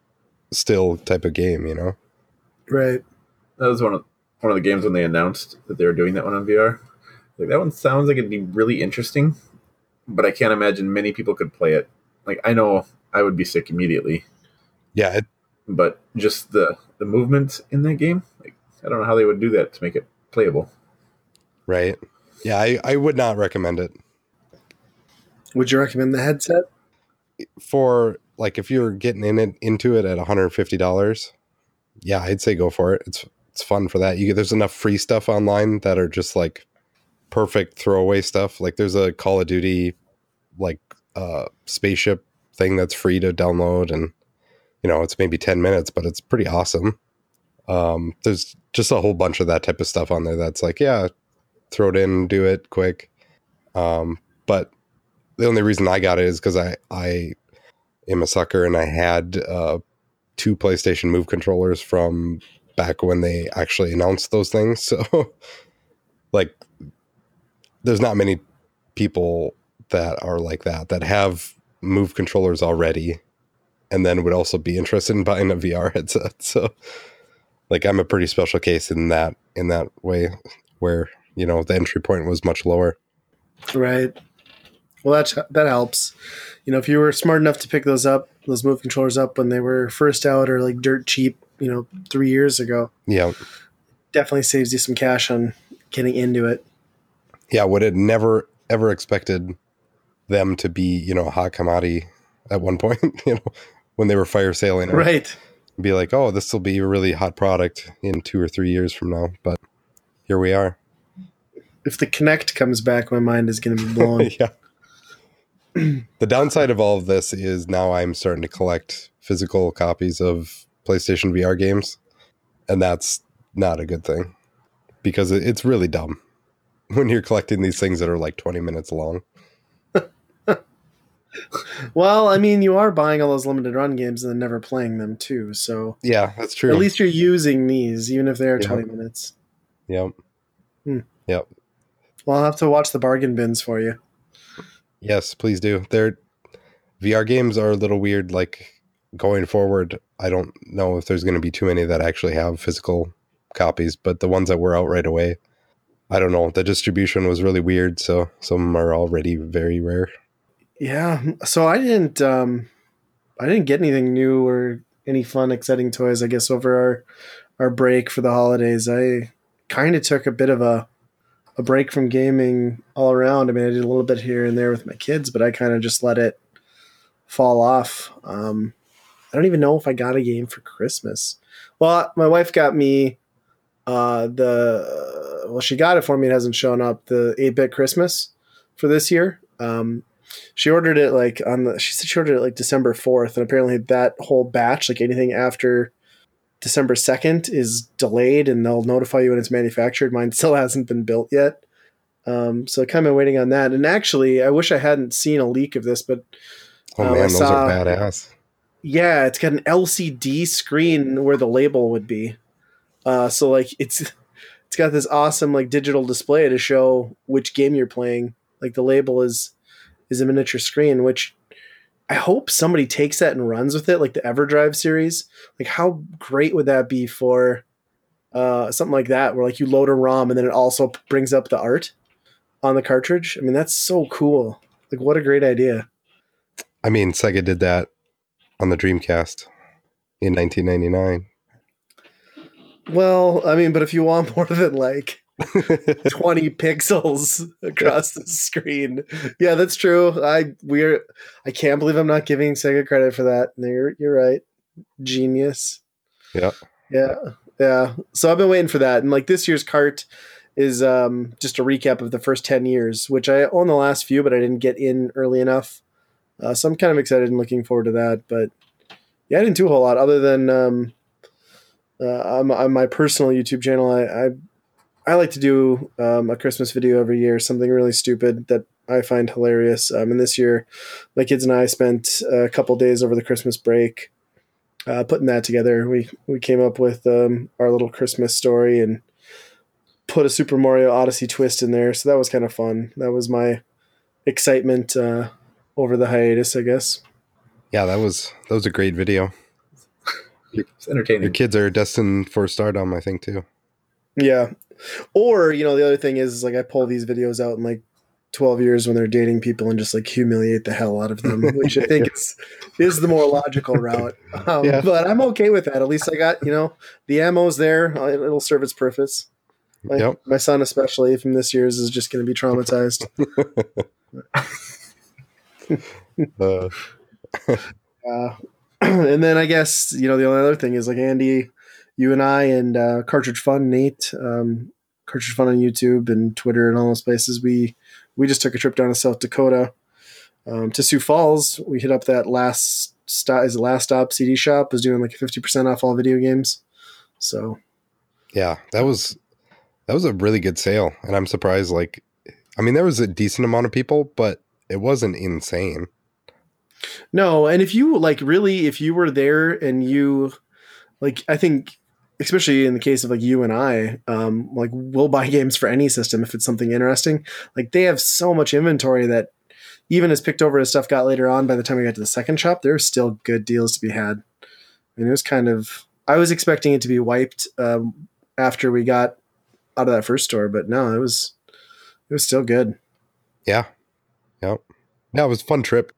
still type of game you know Right. That was one of one of the games when they announced that they were doing that one on VR. Like that one sounds like it'd be really interesting, but I can't imagine many people could play it. Like I know I would be sick immediately, yeah it, but just the the movement in that game, like I don't know how they would do that to make it playable. Right? Yeah I, I would not recommend it. Would you recommend the headset? for like if you're getting in it into it at $150 yeah i'd say go for it. It's it's fun for that. You there's enough free stuff online that are just like perfect throwaway stuff. Like there's a call of duty like uh spaceship thing that's free to download and you know it's maybe 10 minutes but it's pretty awesome. Um there's just a whole bunch of that type of stuff on there that's like yeah throw it in do it quick um but the only reason i got it is because i i am a sucker and i had uh two playstation move controllers from back when they actually announced those things so like there's not many people that are like that that have move controllers already and then would also be interested in buying a VR headset. So like I'm a pretty special case in that in that way where, you know, the entry point was much lower. Right. Well, that that helps. You know, if you were smart enough to pick those up, those move controllers up when they were first out or like dirt cheap, you know, three years ago, Yeah. definitely saves you some cash on getting into it. Yeah, would have never ever expected them to be, you know, a hot commodity at one point, you know, when they were fire sailing. it. Right. Be like, "Oh, this will be a really hot product in 2 or 3 years from now." But here we are. If the Kinect comes back, my mind is going to be blown. yeah. the downside of all of this is now I'm starting to collect physical copies of PlayStation VR games, and that's not a good thing because it's really dumb when you're collecting these things that are like 20 minutes long. well, I mean, you are buying all those limited run games and then never playing them too. So Yeah, that's true. at least you're using these, even if they are Yeah. 20 minutes. yep. Hmm. Yep. Well, I'll have to watch the bargain bins for you. Yes, please do. They're VR games are a little weird. Like going forward, I don't know if there's going to be too many that actually have physical copies, but the ones that were out right away, I don't know. The distribution was really weird, so some are already very rare. Yeah. So I didn't um I didn't get anything new or any fun exciting toys I guess over our our break for the holidays. I kind of took a bit of a a break from gaming all around. I mean, I did a little bit here and there with my kids, but I kind of just let it fall off. Um I don't even know if I got a game for Christmas. Well, my wife got me uh the well she got it for me it hasn't shown up the 8-bit Christmas for this year. Um she ordered it like on the she said she ordered it like December 4th and apparently that whole batch like anything after December 2nd is delayed and they'll notify you when it's manufactured. Mine still hasn't been built yet. Um, so kind of waiting on that. And actually I wish I hadn't seen a leak of this but Oh Um, I man, those saw- are badass. yeah it's got an LCD screen where the label would be. Uh, so like it's it's got this awesome like digital display to show which game you're playing. Like the label is is a miniature screen which i hope somebody takes that and runs with it like the everdrive series. Like how great would that be for uh, something like that where like you load a rom and then it also brings up the art on the cartridge? I mean that's so cool. Like what a great idea. I mean, Sega did that on the Dreamcast in 1999. well i mean but if you want more than like 20 pixels across the screen. Yeah, that's true. I we're I can't believe I'm not giving Sega credit for that. You're you're right. Genius. Yeah. Yeah. Yeah. So I've been waiting for that. And like this year's cart is um just a recap of the first 10 years, which I own the last few, but I didn't get in early enough. Uh, so I'm kind of excited and looking forward to that. But yeah, I didn't do a whole lot other than um uh, on, on my personal YouTube channel, I, I I like to do um, a Christmas video every year, something really stupid that I find hilarious. Um, and this year, my kids and I spent a couple days over the Christmas break uh, putting that together. We we came up with um, our little Christmas story and put a Super Mario Odyssey twist in there. So that was kind of fun. That was my excitement uh, over the hiatus, I guess. yeah, that was that was a great video. It's entertaining. Your kids are destined for stardom, I think, too. Yeah. Or, you know, the other thing is, is like I pull these videos out in like 12 years when they're dating people and just like humiliate the hell out of them, which I think is is the more logical route. Um, Yeah. But I'm okay with that. At least I got, you know, the ammo's there. Uh, It'll serve its purpose. My, Yep. my son, especially from this year's, is just going to be traumatized. Uh, Uh, and then I guess you know the only other thing is like Andy, you and I and uh, Cartridge Fun, Nate, um, Cartridge Fun on YouTube and Twitter and all those places. We we just took a trip down to South Dakota um, to Sioux Falls. We hit up that last stop is the last stop CD shop was doing like fifty percent off all video games. So Yeah, that was that was a really good sale, and I'm surprised. Like, I mean, there was a decent amount of people, but it wasn't insane. No, and if you like really, if you were there and you like, I think, especially in the case of like you and I, um, like we'll buy games for any system if it's something interesting. Like they have so much inventory that even as picked over as stuff got later on, by the time we got to the second shop, there were still good deals to be had. And it was kind of, I was expecting it to be wiped um, after we got out of that first store, but no, it was, it was still good. Yeah, yep. Yeah, it was a fun trip.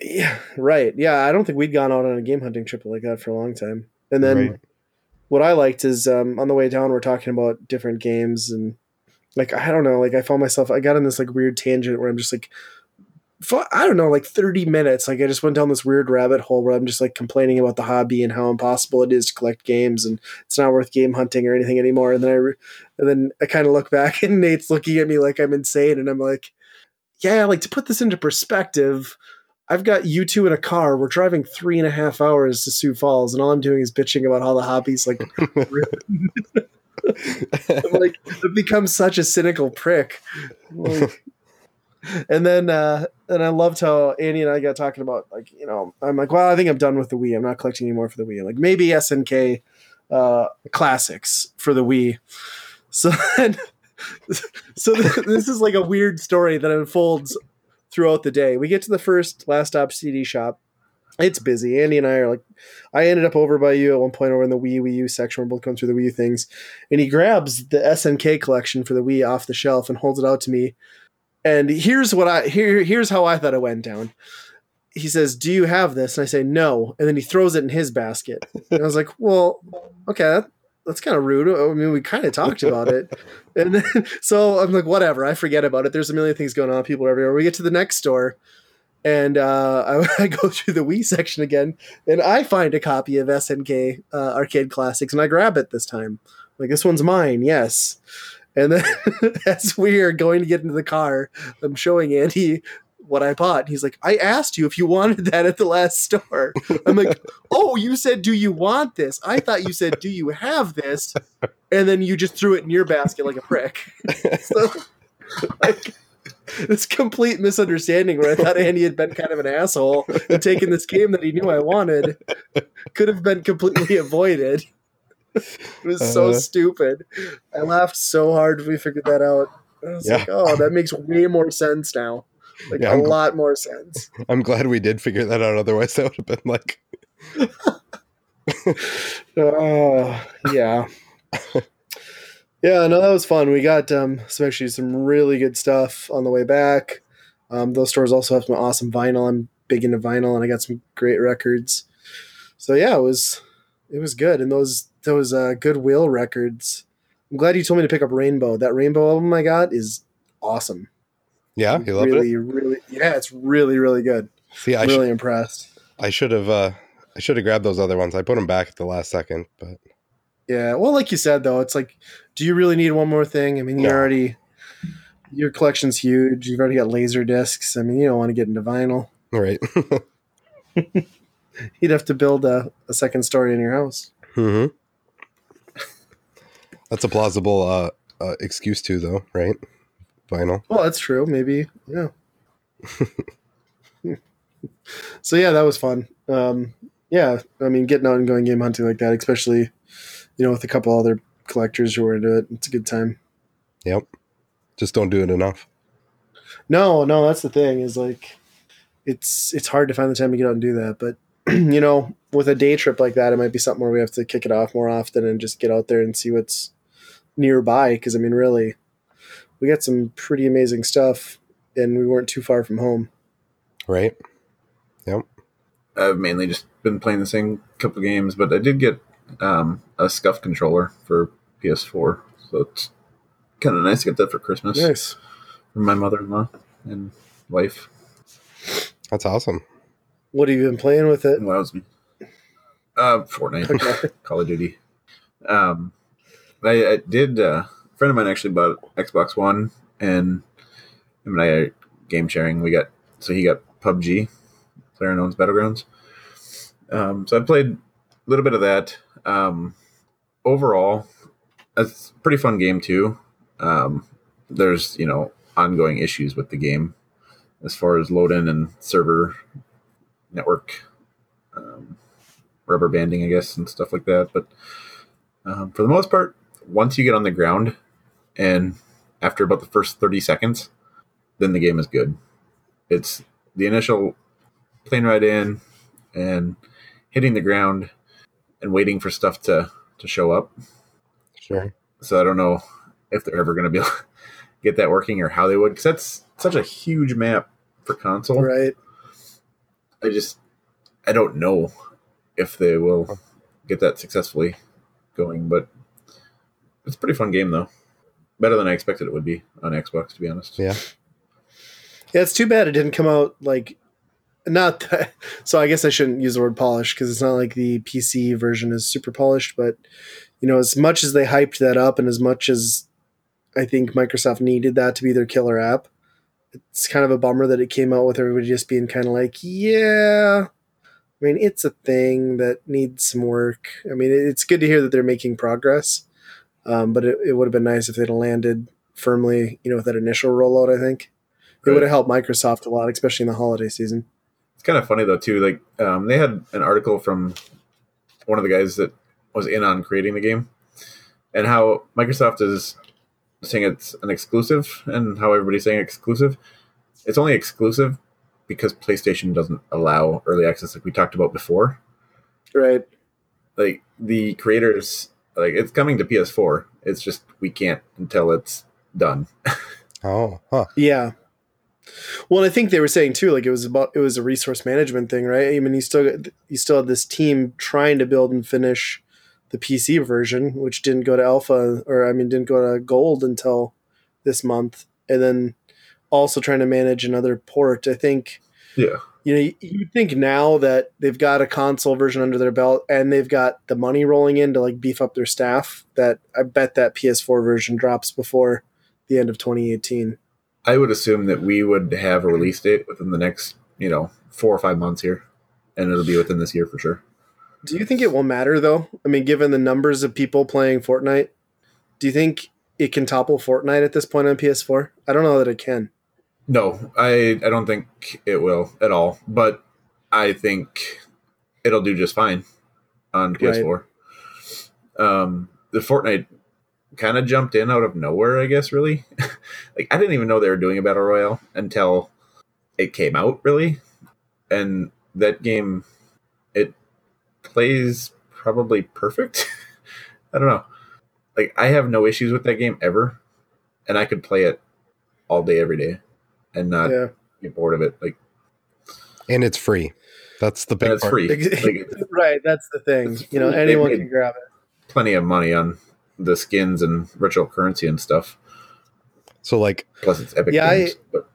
Yeah, right. Yeah, I don't think we'd gone out on a game hunting trip like that for a long time. And then Right. What I liked is um, on the way down, we're talking about different games and like I don't know, like I found myself, I got in this like weird tangent where I'm just like, I don't know, like 30 minutes. Like I just went down this weird rabbit hole where I'm just like complaining about the hobby and how impossible it is to collect games and it's not worth game hunting or anything anymore. And then I, and then I kind of look back and Nate's looking at me like I'm insane, and I'm like, yeah, like to put this into perspective. I've got you two in a car. We're driving three and a half hours to Sioux Falls, and all I'm doing is bitching about how the hobby's like. Like I've become such a cynical prick. Like- and then, uh, and I loved how Andy and I got talking about like you know I'm like, well, I think I'm done with the Wii. I'm not collecting anymore for the Wii. Like maybe SNK uh, classics for the Wii. So then, so th- this is like a weird story that unfolds throughout the day. We get to the first last stop CD shop. It's busy. Andy and I are like, I ended up over by you at one point over in the Wii Wii U section. We're both going through the Wii U things, and he grabs the SNK collection for the Wii off the shelf and holds it out to me. And here's what I here here's how I thought it went down. He says, "Do you have this?" And I say, "No." And then he throws it in his basket. And I was like, "Well, okay, that, that's kind of rude. I mean, we kind of talked about it." And then, so I'm like, "Whatever." I forget about it. There's a million things going on. People are everywhere. We get to the next store, and uh, I, I go through the Wii section again, and I find a copy of SNK uh, Arcade Classics, and I grab it this time. Like this one's mine, yes. And then as we are going to get into the car, I'm showing Andy what I bought. He's like, I asked you if you wanted that at the last store. I'm like, oh, you said, do you want this? I thought you said, do you have this? And then you just threw it in your basket like a prick. so, like, this complete misunderstanding where I thought Andy had been kind of an asshole and taken this game that he knew I wanted could have been completely avoided. It was so Uh. stupid. I laughed so hard when we figured that out. I was Yeah. like, oh, that makes way more sense now. Like Yeah, a I'm gl- lot more sense. I'm glad we did figure that out. Otherwise, that would have been like, Oh, yeah. yeah, no, that was fun. We got um, some actually some really good stuff on the way back. Um, those stores also have some awesome vinyl. I'm big into vinyl, and I got some great records. So yeah, it was it was good, and those those uh, Goodwill records. I'm glad you told me to pick up Rainbow. That Rainbow album I got is awesome. Yeah, you loved really, it. really, yeah, it's really, really good. See, I really should, impressed. I should have, uh, I should have grabbed those other ones. I put them back at the last second, but Yeah, well, like you said though, it's like, do you really need one more thing? I mean, you No. already your collection's huge. You've already got laser discs. I mean, you don't want to get into vinyl. all right. You'd have to build a, a second story in your house. hmm That's a plausible uh, uh, excuse too, though, right? Vinyl. Well, that's true. Maybe, yeah. so yeah, that was fun. Um, yeah, I mean, getting out and going game hunting like that, especially you know with a couple other collectors who are into it, it's a good time. Yep. Just don't do it enough. No, no, that's the thing. Is like, it's it's hard to find the time to get out and do that. But you know, with a day trip like that, it might be something where we have to kick it off more often and just get out there and see what's nearby. Because I mean, really, we got some pretty amazing stuff, and we weren't too far from home. Right. Yep. I've mainly just been playing the same couple games, but I did get um, a Scuff controller for PS4, so it's kind of nice to get that for Christmas Nice. from my mother-in-law and wife. That's awesome. What have you been playing with it? Allows me. Uh, Fortnite, Okay. Call of Duty. Um, I, I did. Uh, a friend of mine actually bought Xbox One, and him and I are game sharing. We got so he got PUBG, PlayerUnknown's Battlegrounds. Um, so I played a little bit of that. Um, overall, it's a pretty fun game too. Um, there's you know ongoing issues with the game as far as load in and server network um, rubber banding, I guess, and stuff like that. But um, for the most part, once you get on the ground and after about the first 30 seconds, then the game is good. It's the initial plane ride in and hitting the ground and waiting for stuff to, to show up. Sure. So I don't know if they're ever going to be able to get that working or how they would, because that's such a huge map for console. Right. I just, I don't know if they will get that successfully going, but it's a pretty fun game though. Better than I expected it would be on Xbox, to be honest. Yeah. Yeah, it's too bad it didn't come out like not that, so I guess I shouldn't use the word polished because it's not like the PC version is super polished, but you know, as much as they hyped that up and as much as I think Microsoft needed that to be their killer app, it's kind of a bummer that it came out with everybody just being kind of like, yeah. I mean, it's a thing that needs some work. I mean, it's good to hear that they're making progress, um, but it, it would have been nice if they'd landed firmly, you know, with that initial rollout. I think it Right. would have helped Microsoft a lot, especially in the holiday season. It's kind of funny though too. Like um, they had an article from one of the guys that was in on creating the game, and how Microsoft is saying it's an exclusive, and how everybody's saying exclusive. It's only exclusive because PlayStation doesn't allow early access, like we talked about before. Right. Like the creators, like it's coming to PS4. It's just we can't until it's done. Oh, huh. Yeah. Well, I think they were saying too, like it was about it was a resource management thing, right? I mean, you still got- you still had this team trying to build and finish the PC version, which didn't go to alpha, or I mean, didn't go to gold until this month, and then also trying to manage another port. I think Yeah, you know, you think now that they've got a console version under their belt and they've got the money rolling in to like beef up their staff, that I bet that PS4 version drops before the end of 2018. I would assume that we would have a release date within the next, you know, four or five months here, and it'll be within this year for sure. Do you think it will matter though? I mean, given the numbers of people playing Fortnite, do you think it can topple Fortnite at this point on PS4? I don't know that it can. No, I I don't think it will at all. But I think it'll do just fine on PS4. Um, the Fortnite kind of jumped in out of nowhere, I guess. Really, like I didn't even know they were doing a battle royale until it came out. Really, and that game it plays probably perfect. I don't know. Like I have no issues with that game ever, and I could play it all day, every day, and not yeah. get bored of it. Like And it's free. That's the big and it's part. free. Like, right, that's the thing. It's You know, free. anyone can grab it. plenty of money on the skins and virtual currency and stuff. So like Plus, it's Epic Yeah, I- Games. but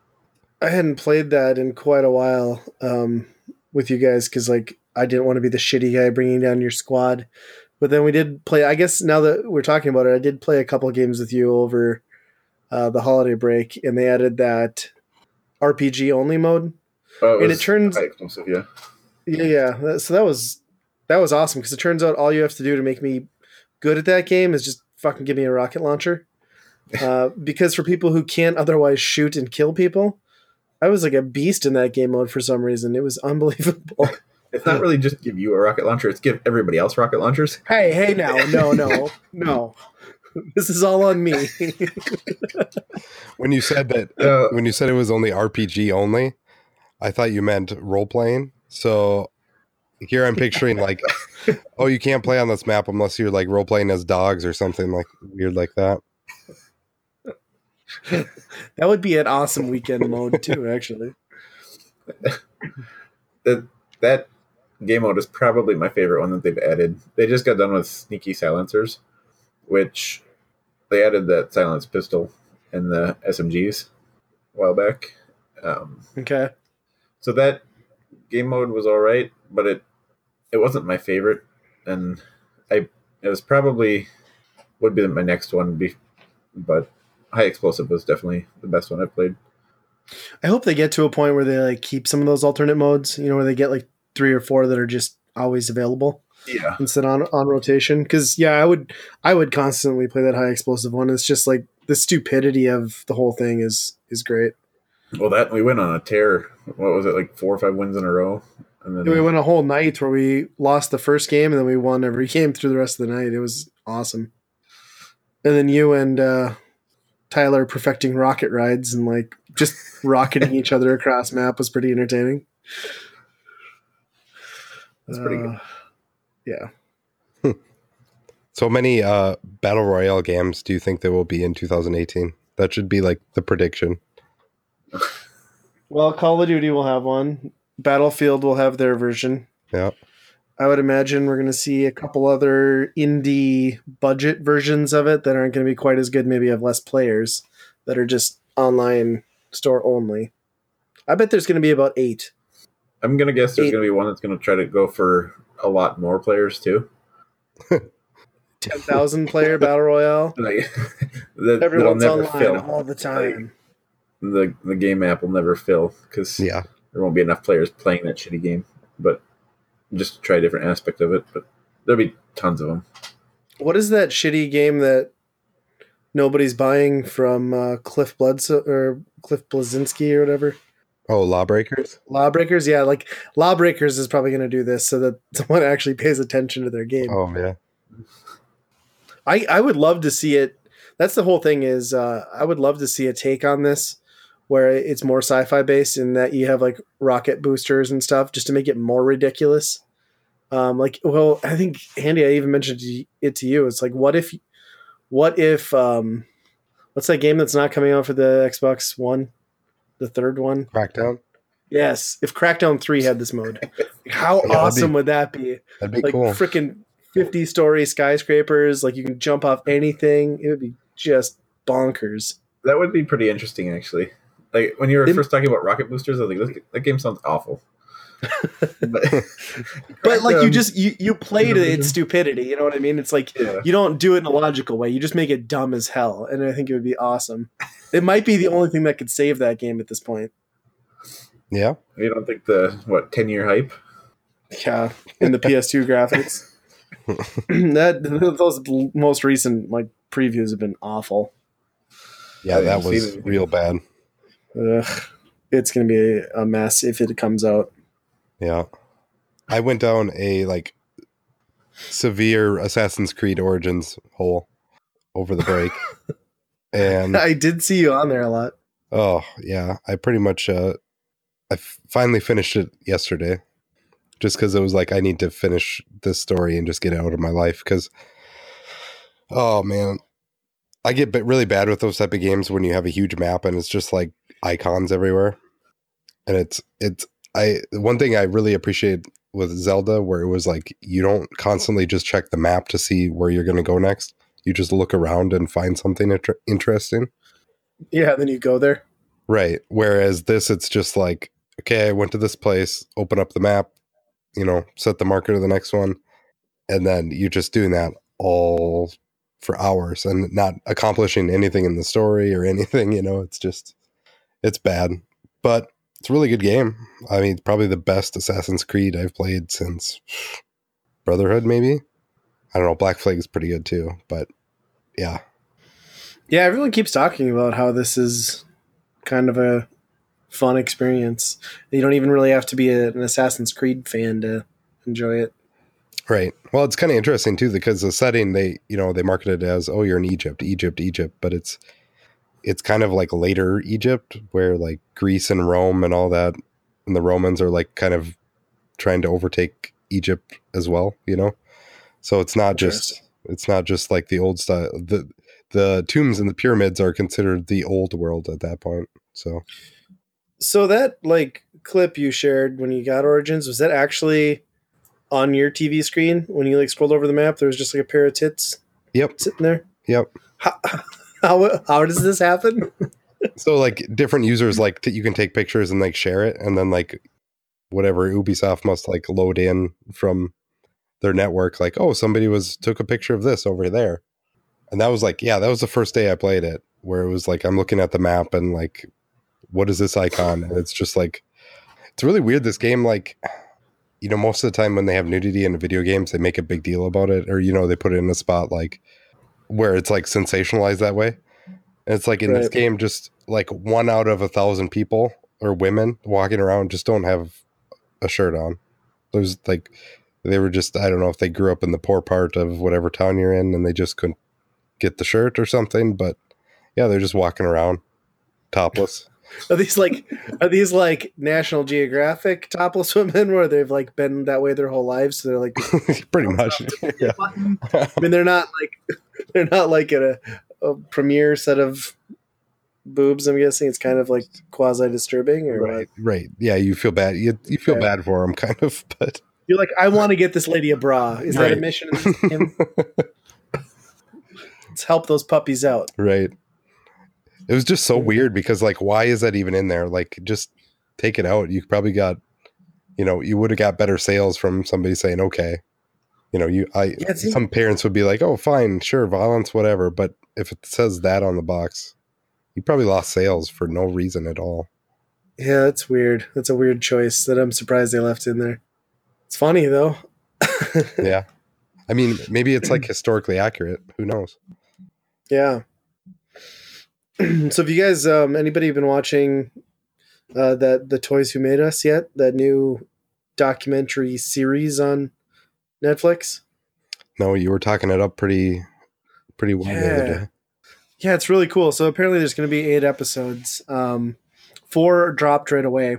I hadn't played that in quite a while um, with you guys because like I didn't want to be the shitty guy bringing down your squad. But then we did play. I guess now that we're talking about it, I did play a couple of games with you over uh, the holiday break, and they added that RPG only mode. oh, and it turns- high explosive, yeah. Yeah, yeah. So that was that was awesome because it turns out all you have to do to make me good at that game is just fucking give me a rocket launcher. Uh, because for people who can't otherwise shoot and kill people, I was like a beast in that game mode for some reason. It was unbelievable. It's not really just give you a rocket launcher; it's give everybody else rocket launchers. hey, hey, now, no, no, no. This is all on me. when you said that Uh, when you said it was only RPG only, I thought you meant role playing. So here I'm picturing like, oh, you can't play on this map unless you're like role playing as dogs or something like weird like that. that would be an awesome weekend mode too. Actually, that that game mode is probably my favorite one that they've added. They just got done with sneaky silencers, which they added that silence pistol in the SMGs a while back. Um, okay. so that game mode was all right, but it it wasn't my favorite, and I it was probably would be my next one. Be, but high explosive was definitely the best one I played. I hope they get to a point where they like keep some of those alternate modes. You know, where they get like three or four that are just always available Yeah. instead on on rotation. Because yeah, I would I would constantly play that high explosive one. It's just like the stupidity of the whole thing is is great. Well, that we went on a tear. What was it like four or five wins in a row? And then We went a whole night where we lost the first game and then we won every game through the rest of the night. It was awesome. And then you and uh, Tyler perfecting rocket rides and like just rocketing each other across map was pretty entertaining. That's pretty good. Yeah. So many uh, battle royale games do you think there will be in 2018? That should be like the prediction. Well, Call of Duty will have one. Battlefield will have their version. Yeah. I would imagine we're going to see a couple other indie budget versions of it that aren't going to be quite as good. Maybe have less players that are just online store only. I bet there's going to be about eight. I'm gonna guess there's Eight. gonna be one that's gonna try to go for a lot more players too. 10,000 player battle royale. Like that, Everyone's never online fill. all the time. The the game app will never fill because Yeah. there won't be enough players playing that shitty game. But just to try a different aspect of it. But there'll be tons of them. What is that shitty game that nobody's buying from uh, Cliff Bledsoe or Cliff Bleszinski or whatever? Oh, Lawbreakers? Lawbreakers, yeah, like Lawbreakers is probably going to do this so that someone actually pays attention to their game. Oh, yeah. I I would love to see it. That's the whole thing is uh, I would love to see a take on this where it's more sci-fi based in that you have like rocket boosters and stuff just to make it more ridiculous. Um, like, well, I think Andy, I even mentioned it to you. It's like, what if, what if, um, what's that game that's not coming out for the Xbox One, the third one? Crackdown? Yes, if Crackdown Three had this mode, how Yeah, that'd be- awesome would that be? That'd be like cool. freaking 50 story skyscrapers like you can jump off anything it would be just bonkers That would be pretty interesting, actually. Like when you were It- first talking about rocket boosters, I was like, that game sounds awful. But, but like you um, just you you play to its stupidity you know what i mean it's like yeah. you don't do it in a logical way you just make it dumb as hell and i think it would be awesome it might be the only thing that could save that game at this point yeah. You don't think the what ten year hype? yeah in the ps2 graphics that those most recent like previews have been awful Yeah, that was real bad. Ugh. it's gonna be a mess if it comes out Yeah. I went down a like severe Assassin's Creed Origins hole over the break. and i did see you on there a lot oh, yeah, I pretty much uh I f- finally finished it yesterday. Just cuz it was like I need to finish this story and just get it out of my life cuz oh man, I get bit really bad with those type of games when you have a huge map and it's just like icons everywhere. And it's it's I one thing I really appreciate with Zelda where it was like you don't constantly just check the map to see where you're going to go next. You just look around and find something inter- interesting. Yeah, then you go there. Right. Whereas this it's just like okay, I went to this place, open up the map, you know, set the marker to the next one, and then you're just doing that all for hours and not accomplishing anything in the story or anything, you know, it's just it's bad. But it's a really good game. I mean, probably the best Assassin's Creed I've played since Brotherhood, maybe. I don't know. Black Flag is pretty good too, but yeah, Yeah, everyone keeps talking about how this is kind of a fun experience. You don't even really have to be a, an Assassin's Creed fan to enjoy it. right. Well, it's kind of interesting too because the setting they, you know, they market it as, oh, you're in Egypt, Egypt, Egypt, but it's it's kind of like later Egypt where like Greece and Rome and all that, and the Romans are like kind of trying to overtake Egypt as well, you know. So it's not just it's not just like the old style. the The tombs and the pyramids are considered the old world at that point. So So that like clip you shared when you got Origins was that actually on your TV screen when you like scrolled over the map? There was just like a pair of tits yep, sitting there. yep. How how, does this happen? So like different users like t- you can take pictures and like share it, and then like whatever Ubisoft must like load in from their network, like oh somebody was took a picture of this over there, and that was like yeah that was the first day I played it where it was like I'm looking at the map and like what is this icon? And it's just like it's really weird. This game, like you know, most of the time when they have nudity in video games, they make a big deal about it, or you know, they put it in a spot like where it's like sensationalized that way. And it's like in this game, just like one out of a thousand people or women walking around just don't have a shirt on. There's like they were just I don't know if they grew up in the poor part of whatever town you're in and they just couldn't get the shirt or something, but yeah, they're just walking around topless. Are these like are these like National Geographic topless women where they've like been that way their whole lives? So they're like Pretty much. Yeah. I mean they're not like they're not like a, a premiere set of boobs, I'm guessing. It's kind of like quasi disturbing or Right, right. Yeah, you feel bad. You, you feel Okay. bad for them, kind of, but You're like, I want to get this lady a bra. Is that a mission in this game? Let's help those puppies out. right. It was just so weird because, like, why is that even in there? Like, just take it out. You probably got, you know, you would have got better sales from somebody saying, okay. You know, you, I, Yeah, see- some parents would be like, oh, fine, sure, violence, whatever. But if it says that on the box, you probably lost sales for no reason at all. Yeah, that's weird. That's a weird choice that I'm surprised they left in there. It's funny though. yeah. I mean, maybe it's like historically accurate. Who knows? Yeah. so have you guys um anybody been watching uh that the toys who made us yet? That new documentary series on Netflix? No, you were talking it up pretty, pretty well the other Yeah. day. Yeah, it's really cool. So apparently there's going to be 8 episodes. Um 4 dropped right away.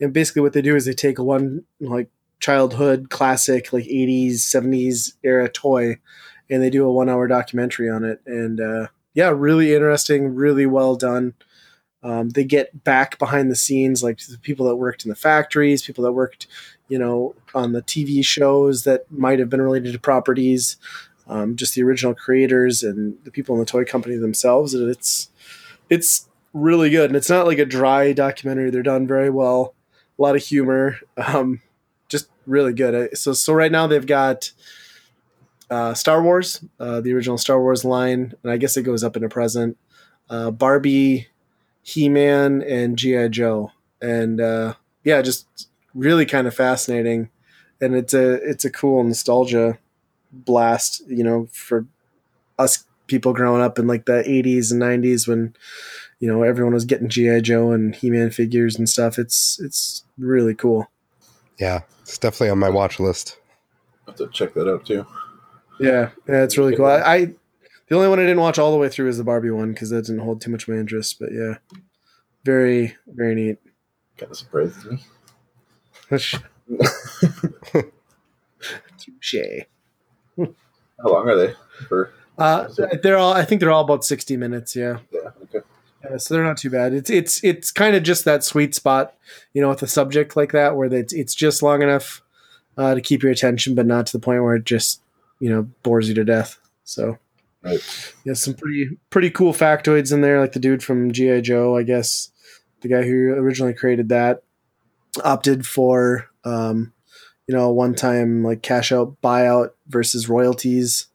And basically what they do is they take one like childhood classic like 80s 70s era toy and they do a 1 hour documentary on it and uh yeah, really interesting, really well done. Um, they get back behind the scenes, like the people that worked in the factories, people that worked, you know, on the TV shows that might have been related to properties, um, just the original creators and the people in the toy company themselves. And it's it's really good, and it's not like a dry documentary. They're done very well, a lot of humor, um, just really good. So so right now they've got uh, Star Wars, uh, the original Star Wars line, and I guess it goes up into present. Uh, Barbie, He Man, and GI Joe, and uh, yeah, just really kind of fascinating. And it's a it's a cool nostalgia blast, you know, for us people growing up in like the 80s and 90s when you know everyone was getting GI Joe and He Man figures and stuff. It's it's really cool. Yeah, it's definitely on my watch list. I have to check that out too. Yeah, yeah, it's really cool. I, I the only one I didn't watch all the way through is the Barbie one because that didn't hold too much of my interest. But yeah, very very neat. Kind of surprises me. Touche. How long are they? For Uh, they're all. I think they're all about sixty minutes. Yeah. yeah, okay. Yeah, so they're not too bad. It's it's it's kind of just that sweet spot, you know, with a subject like that, where it's it's just long enough uh, to keep your attention, but not to the point where it just you know bores you to death. So Right. yeah, some pretty pretty cool factoids in there, like the dude from GI Joe, I guess, the guy who originally created that, opted for um, you know, one time like cash out buyout versus royalties.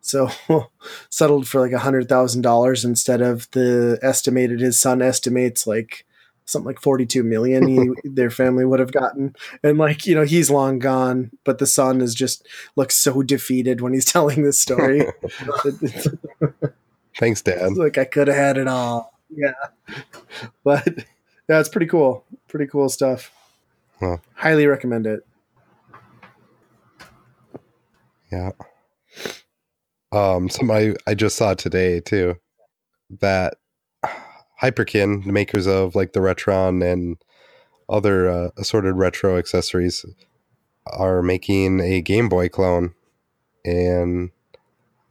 So settled for like a hundred thousand dollars instead of the estimated his son estimates like something like 42 million he, their family would have gotten. And like you know he's long gone but the son is just looks so defeated when he's telling this story. Thanks, Dad. like i could have had it all. Yeah. But yeah it's pretty cool. Pretty cool stuff. Huh. highly recommend it. Yeah. Um, somebody I just saw today too that Hyperkin, the makers of like the Retron and other uh, assorted retro accessories, are making a Game Boy clone, and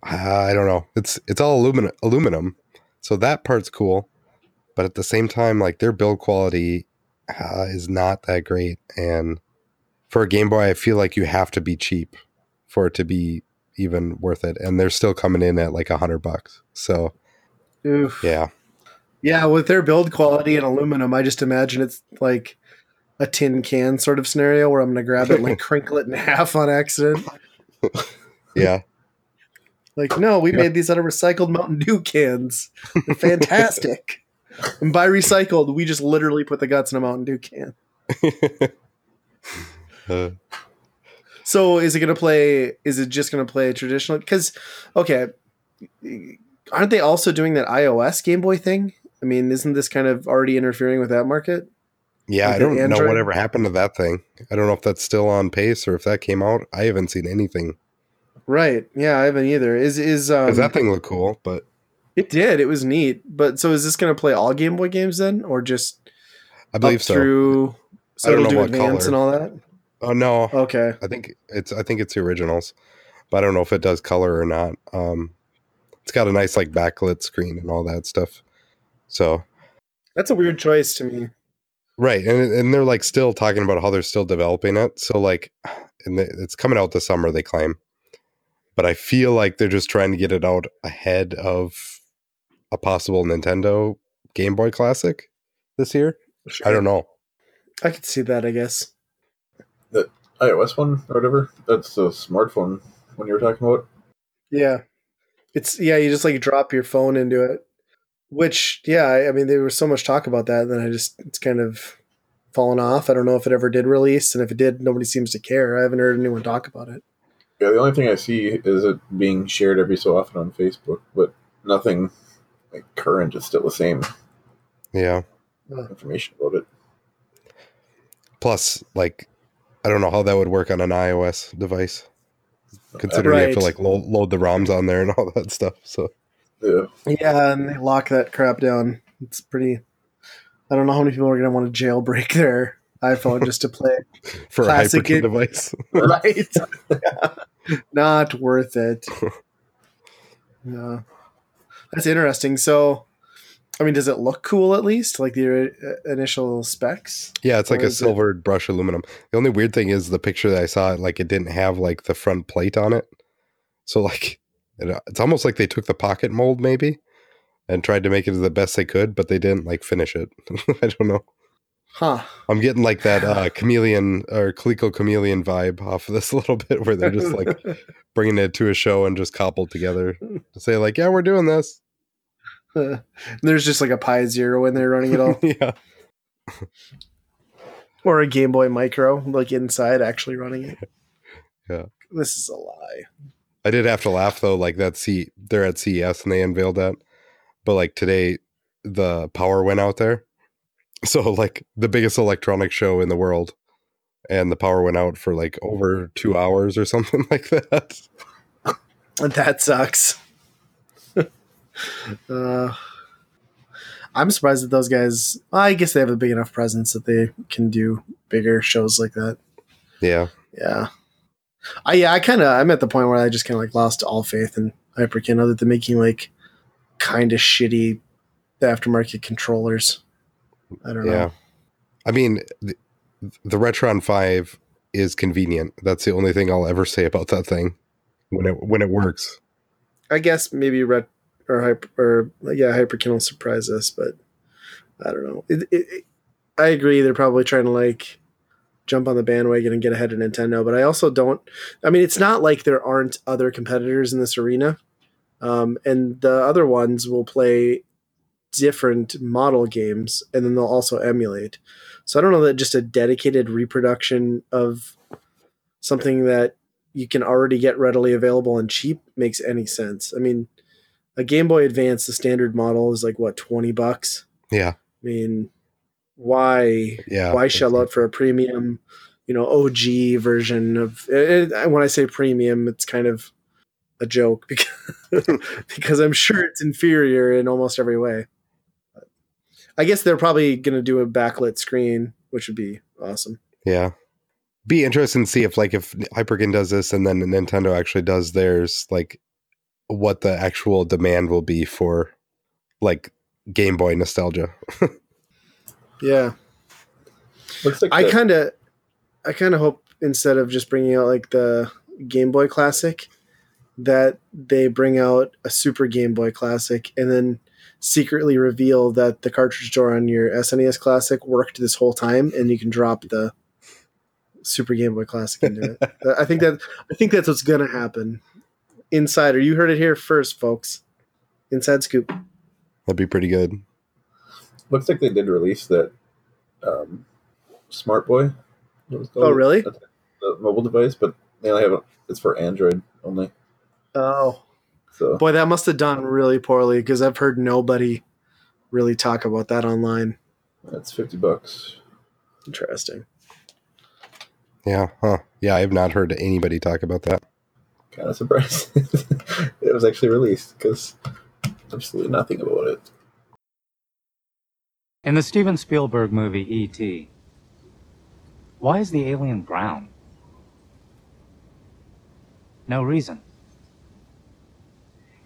I don't know. It's it's all aluminum, aluminum, so that part's cool, but at the same time, like their build quality uh, is not that great, and for a Game Boy, I feel like you have to be cheap for it to be even worth it, and they're still coming in at like a hundred bucks. So Oof. yeah, Yeah, with their build quality and aluminum, I just imagine it's like a tin can sort of scenario where I'm going to grab it and like crinkle it in half on accident. yeah, Like, no, we made these out of recycled Mountain Dew cans. They're fantastic. And by recycled, we just literally put the guts in a Mountain Dew can. Uh, So is it going to play? Is it just going to play traditional? Because okay, aren't they also doing that iOS Game Boy thing? I mean, isn't this kind of already interfering with that market? yeah, Like I don't know whatever happened to that thing. I don't know if that's still on pace or if that came out. I haven't seen anything. Right. Yeah, I haven't either. Is is um, that thing looked cool, but it did. It was neat. But so is this going to play all Game Boy games then, or just I believe so. through? So I don't it'll do know what advance color. and all that. Oh no, Okay. I think it's I think it's the originals, but I don't know if it does color or not. Um, it's got a nice like backlit screen and all that stuff. So That's a weird choice to me. right, and and they're like still talking about how they're still developing it. So like, and it's coming out this summer. They claim, but I feel like they're just trying to get it out ahead of a possible Nintendo Game Boy Classic this year. I don't know. I could see that. I guess. The iOS one or whatever. That's the smartphone one you were talking about. Yeah. It's yeah, you just like drop your phone into it. Which yeah, I I mean there was so much talk about that, and then I just it's kind of fallen off. I don't know if it ever did release, and if it did, nobody seems to care. I haven't heard anyone talk about it. Yeah, the only thing I see is it being shared every so often on Facebook, but nothing like current. It's still the same Yeah. information about it. Plus, like, I don't know how that would work on an iOS device, considering you have to like load, load the ROMs on there and all that stuff. So Yeah, Yeah, and they lock that crap down. It's pretty I don't know how many people are gonna want to jailbreak their iPhone just to play. for Classic a hyperkin device, right. Not worth it. Yeah. That's interesting. So I mean, does it look cool at least? Like the uh, initial specs? yeah, it's like a is it- silvered brush aluminum. The only weird thing is the picture that I saw, like, it didn't have like the front plate on it. So like, it, it's almost like they took the pocket mold maybe and tried to make it the best they could, but they didn't like finish it. I don't know. Huh. I'm getting like that uh, chameleon or Coleco chameleon vibe off of this a little bit, where they're just like bringing it to a show and just cobbled together to say like, yeah, we're doing this. There's just like a Pi Zero in there running it all, yeah, or a Game Boy Micro, like inside actually running it. Yeah. This is a lie. I did have to laugh though. Like that, C they're at CES and they unveiled that, but like today, the power went out there. So like the biggest electronic show in the world, and the power went out for like over two hours or something like that. That sucks. uh, I'm surprised that those guys. I guess they have a big enough presence that they can do bigger shows like that. Yeah, Yeah. I yeah, I kind of I'm at the point where I just kind of like lost all faith in Hyperkin, other than making like kind of shitty aftermarket controllers. I don't know. yeah. I mean, the, the Retron Five is convenient. That's the only thing I'll ever say about that thing when it when it works. I guess maybe Ret or Hyper or yeah, Hyperkin will surprise us, but I don't know. It, it, it- I agree. They're probably trying to like jump on the bandwagon and get ahead of Nintendo, but I also don't. I mean, it's not like there aren't other competitors in this arena, um, and the other ones will play different model games, and then they'll also emulate. So I don't know that just a dedicated reproduction of something that you can already get readily available and cheap makes any sense. I mean, a Game Boy Advance, the standard model is like what twenty bucks. Yeah, I mean, why yeah. why shell out for a premium, you know, OG version of? Eh, eh, it, it- when I say premium, it's kind of a joke because because I'm sure it's inferior in almost every way. I guess they're probably going to do a backlit screen, which would be awesome. Yeah. Be interesting to see if like if Hyperkin does this and then Nintendo actually does theirs, like what the actual demand will be for like Game Boy nostalgia. Yeah. looks like I the- kind of, I kind of hope instead of just bringing out like the Game Boy Classic, that they bring out a Super Game Boy Classic and then secretly reveal that the cartridge door on your SNES Classic worked this whole time, and you can drop the Super Game Boy Classic into it. I think that I think that's what's gonna happen. Insider, you heard it here first, folks. Inside scoop. That'd be pretty good. Looks like they did release that um, Smart Boy. what it's Oh, really? That's The mobile device, but they only have it. It's for Android only. Oh, So boy, that must have done really poorly because I've heard nobody really talk about that online. that's fifty bucks. Interesting. Yeah, huh. Yeah, I have not heard anybody talk about that. Kind of surprised it was actually released because absolutely nothing about it. In the Steven Spielberg movie E.T., why is the alien brown? No reason.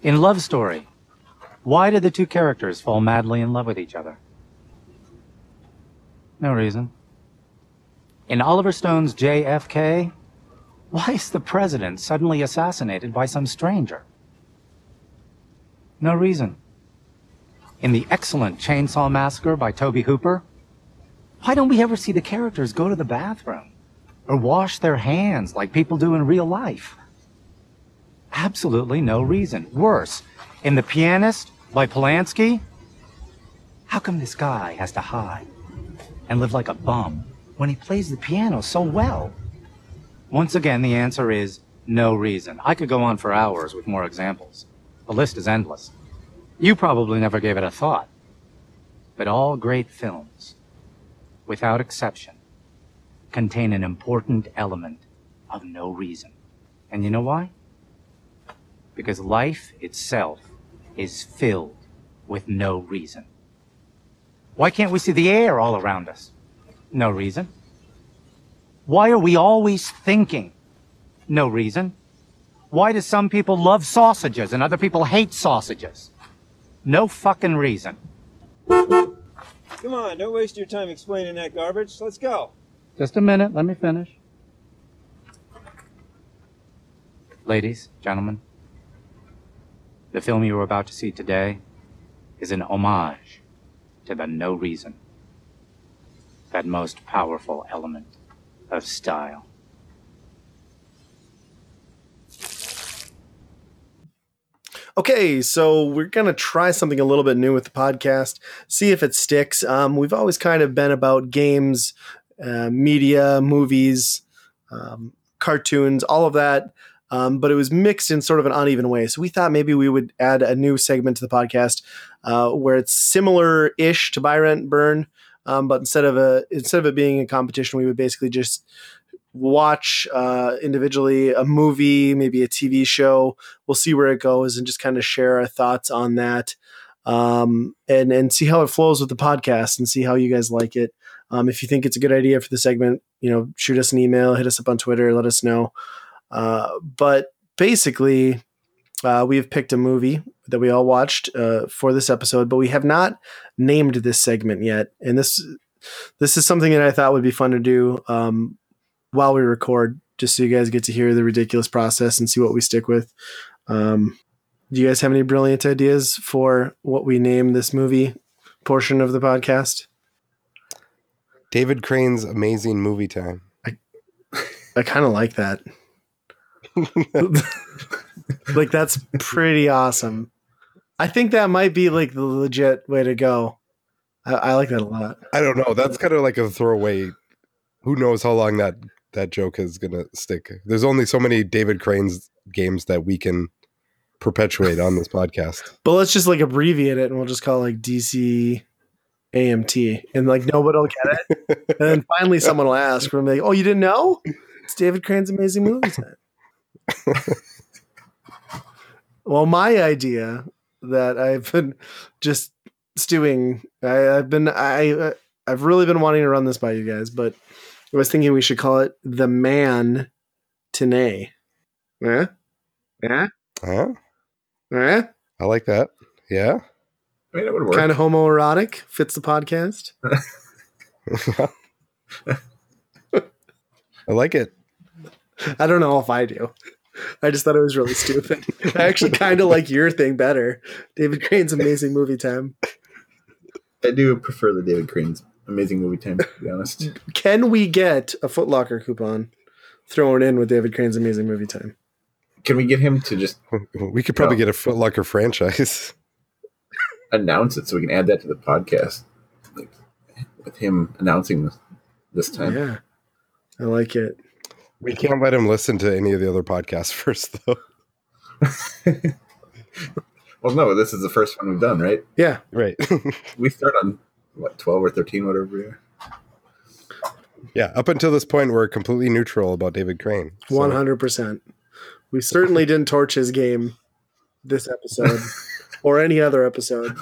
In Love Story, why did the two characters fall madly in love with each other? No reason. In Oliver Stone's JFK, why is the president suddenly assassinated by some stranger? No reason. In the excellent Chainsaw Massacre by Tobe Hooper, why don't we ever see the characters go to the bathroom or wash their hands like people do in real life? Absolutely no reason. Worse, in The Pianist by Polanski, how come this guy has to hide and live like a bum when he plays the piano so well? Once again, the answer is no reason. I could go on for hours with more examples. The list is endless. You probably never gave it a thought. But all great films, without exception, contain an important element of no reason. And you know why? Because life itself is filled with no reason. Why can't we see the air all around us? No reason. Why are we always thinking? No reason. Why do some people love sausages and other people hate sausages? No fucking reason. Come on, don't waste your time explaining that garbage. Let's go. Just a minute, let me finish. Ladies, gentlemen, the film you are about to see today is an homage to the no reason, that most powerful element of style. Okay, so we're gonna try something a little bit new with the podcast, see if it sticks. Um, we've always kind of been about games, uh, media, movies, um, cartoons, all of that, um, but it was mixed in sort of an uneven way. So we thought maybe we would add a new segment to the podcast uh, where it's similar-ish to Buy Rent Burn, um, but instead of a instead of it being a competition, we would basically just watch uh, individually a movie, maybe a TV show. We'll see where it goes and just kind of share our thoughts on that, um, and and see how it flows with the podcast and see how you guys like it. Um, if you think it's a good idea for the segment, you know, shoot us an email, hit us up on Twitter, let us know. Uh, but basically, uh, we have picked a movie that we all watched uh, for this episode, but we have not named this segment yet. And this this is something that I thought would be fun to do um, while we record, just so you guys get to hear the ridiculous process and see what we stick with. Um, do you guys have any brilliant ideas for what we name this movie portion of the podcast? David Crane's amazing movie time. I I kind of like that. like that's pretty awesome. I think that might be like the legit way to go. I, I like that a lot. I don't know. That's kind of like a throwaway. Who knows how long that that joke is gonna stick? There's only so many David Crane's games that we can perpetuate on this podcast. But let's just like abbreviate it and we'll just call it like DC AMT. And like nobody will get it. and then finally someone will ask from like, Oh, you didn't know? It's David Crane's amazing movie time. well, my idea that I've been just stewing, I, I've been I I've really been wanting to run this by you guys, but I was thinking we should call it the man Tene. Yeah? Yeah? Huh? Yeah? I like that. Yeah. I mean, it would work. kind of homoerotic fits the podcast I like it. i don't know if i do i just thought it was really stupid i actually kind of like your thing better david crane's amazing movie time I do prefer the David Crane's amazing movie time. To be honest, can we get a footlocker coupon thrown in with david crane's amazing movie time can we get him to just We could probably No. get a Footlocker franchise. announce it so we can add that to the podcast? with him announcing this this time. Yeah, I like it. We can't let him listen to any of the other podcasts first, though. Well, no, this is the first one we've done, right? Yeah, Right. We start on what twelve or thirteen, whatever we are. yeah. Up until this point, we're completely neutral about David Crane. So- one hundred percent. We certainly didn't torch his game this episode, or any other episode,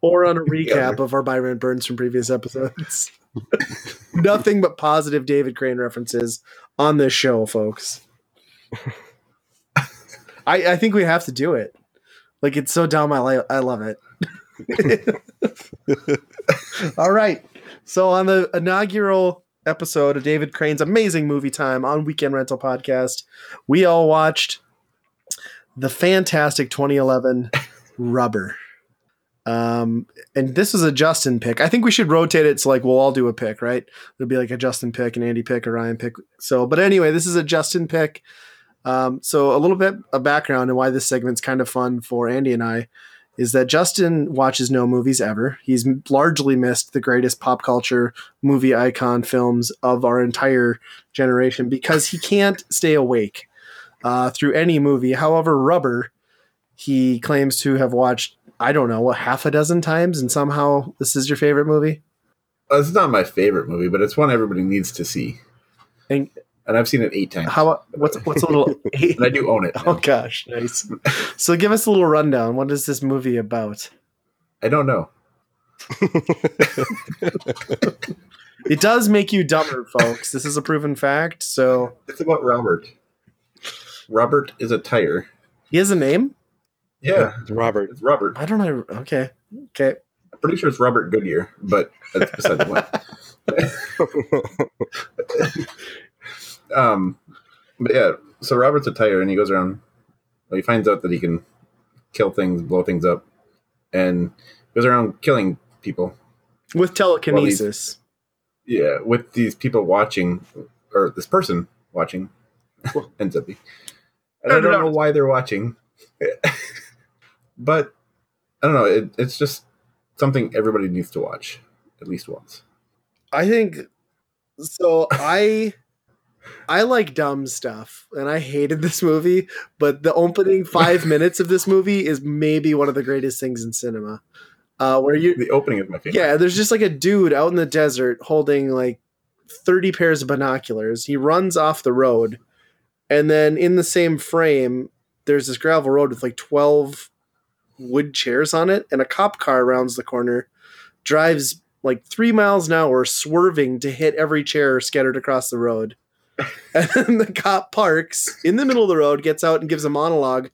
or on a recap of our Buy Rent Burns from previous episodes. Nothing but positive David Crane references on this show, folks. I, I think we have to do it. Like it's so dumb. I like. I love it. All right. So on the inaugural episode of David Crane's amazing movie time on Weekend Rental Podcast, we all watched the fantastic 2011 Rubber. Um, and this was a Justin pick. I think we should rotate it so like we'll all do a pick, right? It'll be like a Justin pick, an Andy pick, a Ryan pick. So, but anyway, this is a Justin pick. Um, so a little bit of background and why this segment's kind of fun for Andy and I is that Justin watches no movies ever. He's largely missed the greatest pop culture movie icon films of our entire generation because he can't stay awake uh, through any movie. However, Rubber, he claims to have watched, I don't know, what, half a dozen times, and somehow this is your favorite movie? It's not my favorite movie, but it's one everybody needs to see, And and I've seen it eight times. how, what's, what's a little. and I do own it. Oh gosh, nice. So give us a little rundown. What is this movie about? I don't know. It does make you dumber, folks. This is a proven fact. So It's about Robert. Robert is a tire. he has a name. Yeah, It's Robert. it's Robert. I don't know. Okay, okay. I'm pretty sure it's Robert Goodyear, but that's beside the point. um, but yeah, so Robert's a tire, and he goes around. Well, he finds out that he can kill things, blow things up, and goes around killing people. With telekinesis. Yeah, with these people watching, or this person watching, ends up being. And I don't know why they're watching, but I don't know. It, it's just something everybody needs to watch at least once. I think so. I I like dumb stuff, and I hated this movie. But the opening five minutes of this movie is maybe one of the greatest things in cinema. Uh, where you The opening of my favorite. Yeah, there's just like a dude out in the desert holding like 30 pairs of binoculars. He runs off the road, and then in the same frame, there's this gravel road with like 12 wood chairs on it, and a cop car rounds the corner, drives like three miles an hour, swerving to hit every chair scattered across the road. And then the cop parks in the middle of the road, gets out, and gives a monologue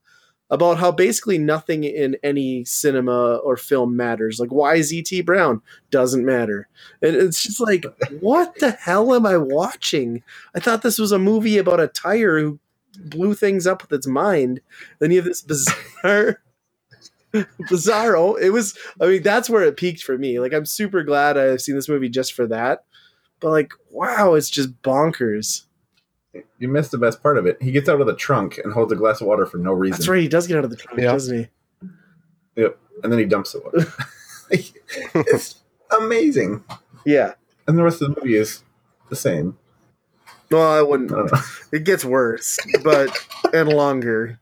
about how basically nothing in any cinema or film matters. Like, why is E.T. Brown? Doesn't matter. And it's just like, what the hell am I watching? I thought this was a movie about a tire who blew things up with its mind. Then you have this bizarre. Bizarro. Oh, it was, I mean, that's where it peaked for me. Like, I'm super glad I've seen this movie just for that. But, like, wow, it's just bonkers. You missed the best part of it. He gets out of the trunk and holds a glass of water for no reason. That's right. He does get out of the trunk, Yeah. doesn't he? Yep. And then he dumps the water. it's amazing. Yeah. And the rest of the movie is the same. Well, I wouldn't. I. It gets worse, but and longer.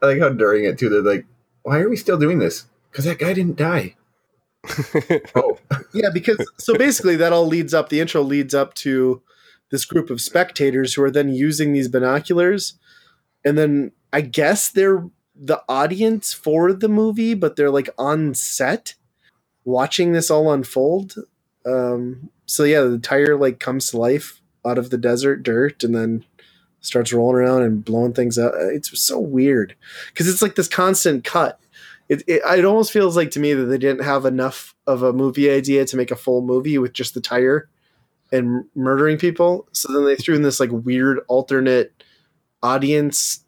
I like how during it too, they're like, "Why are we still doing this? Because that guy didn't die." oh, Yeah, because so basically that all leads up. The intro leads up to this group of spectators who are then using these binoculars, and then I guess they're the audience for the movie, but they're like on set watching this all unfold. Um, so yeah, the tire like comes to life out of the desert dirt, and then starts rolling around and blowing things up. It's so weird because it's like this constant cut. It, it it almost feels like to me that they didn't have enough of a movie idea to make a full movie with just the tire and murdering people. So then they threw in this like weird alternate audience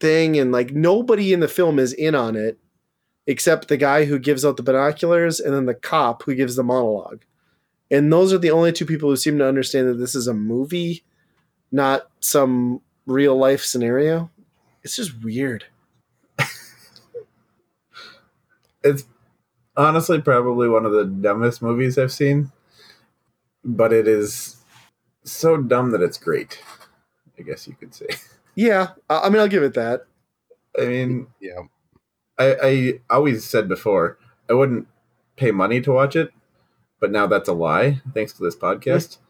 thing, and like nobody in the film is in on it except the guy who gives out the binoculars and then the cop who gives the monologue. And those are the only two people who seem to understand that this is a movie, not some real life scenario. It's just weird. it's honestly probably one of the dumbest movies I've seen, but it is so dumb that it's great. I guess you could say. Yeah, I, I mean, I'll give it that. I mean, Yeah. I, I always said before I wouldn't pay money to watch it, but now that's a lie thanks to this podcast.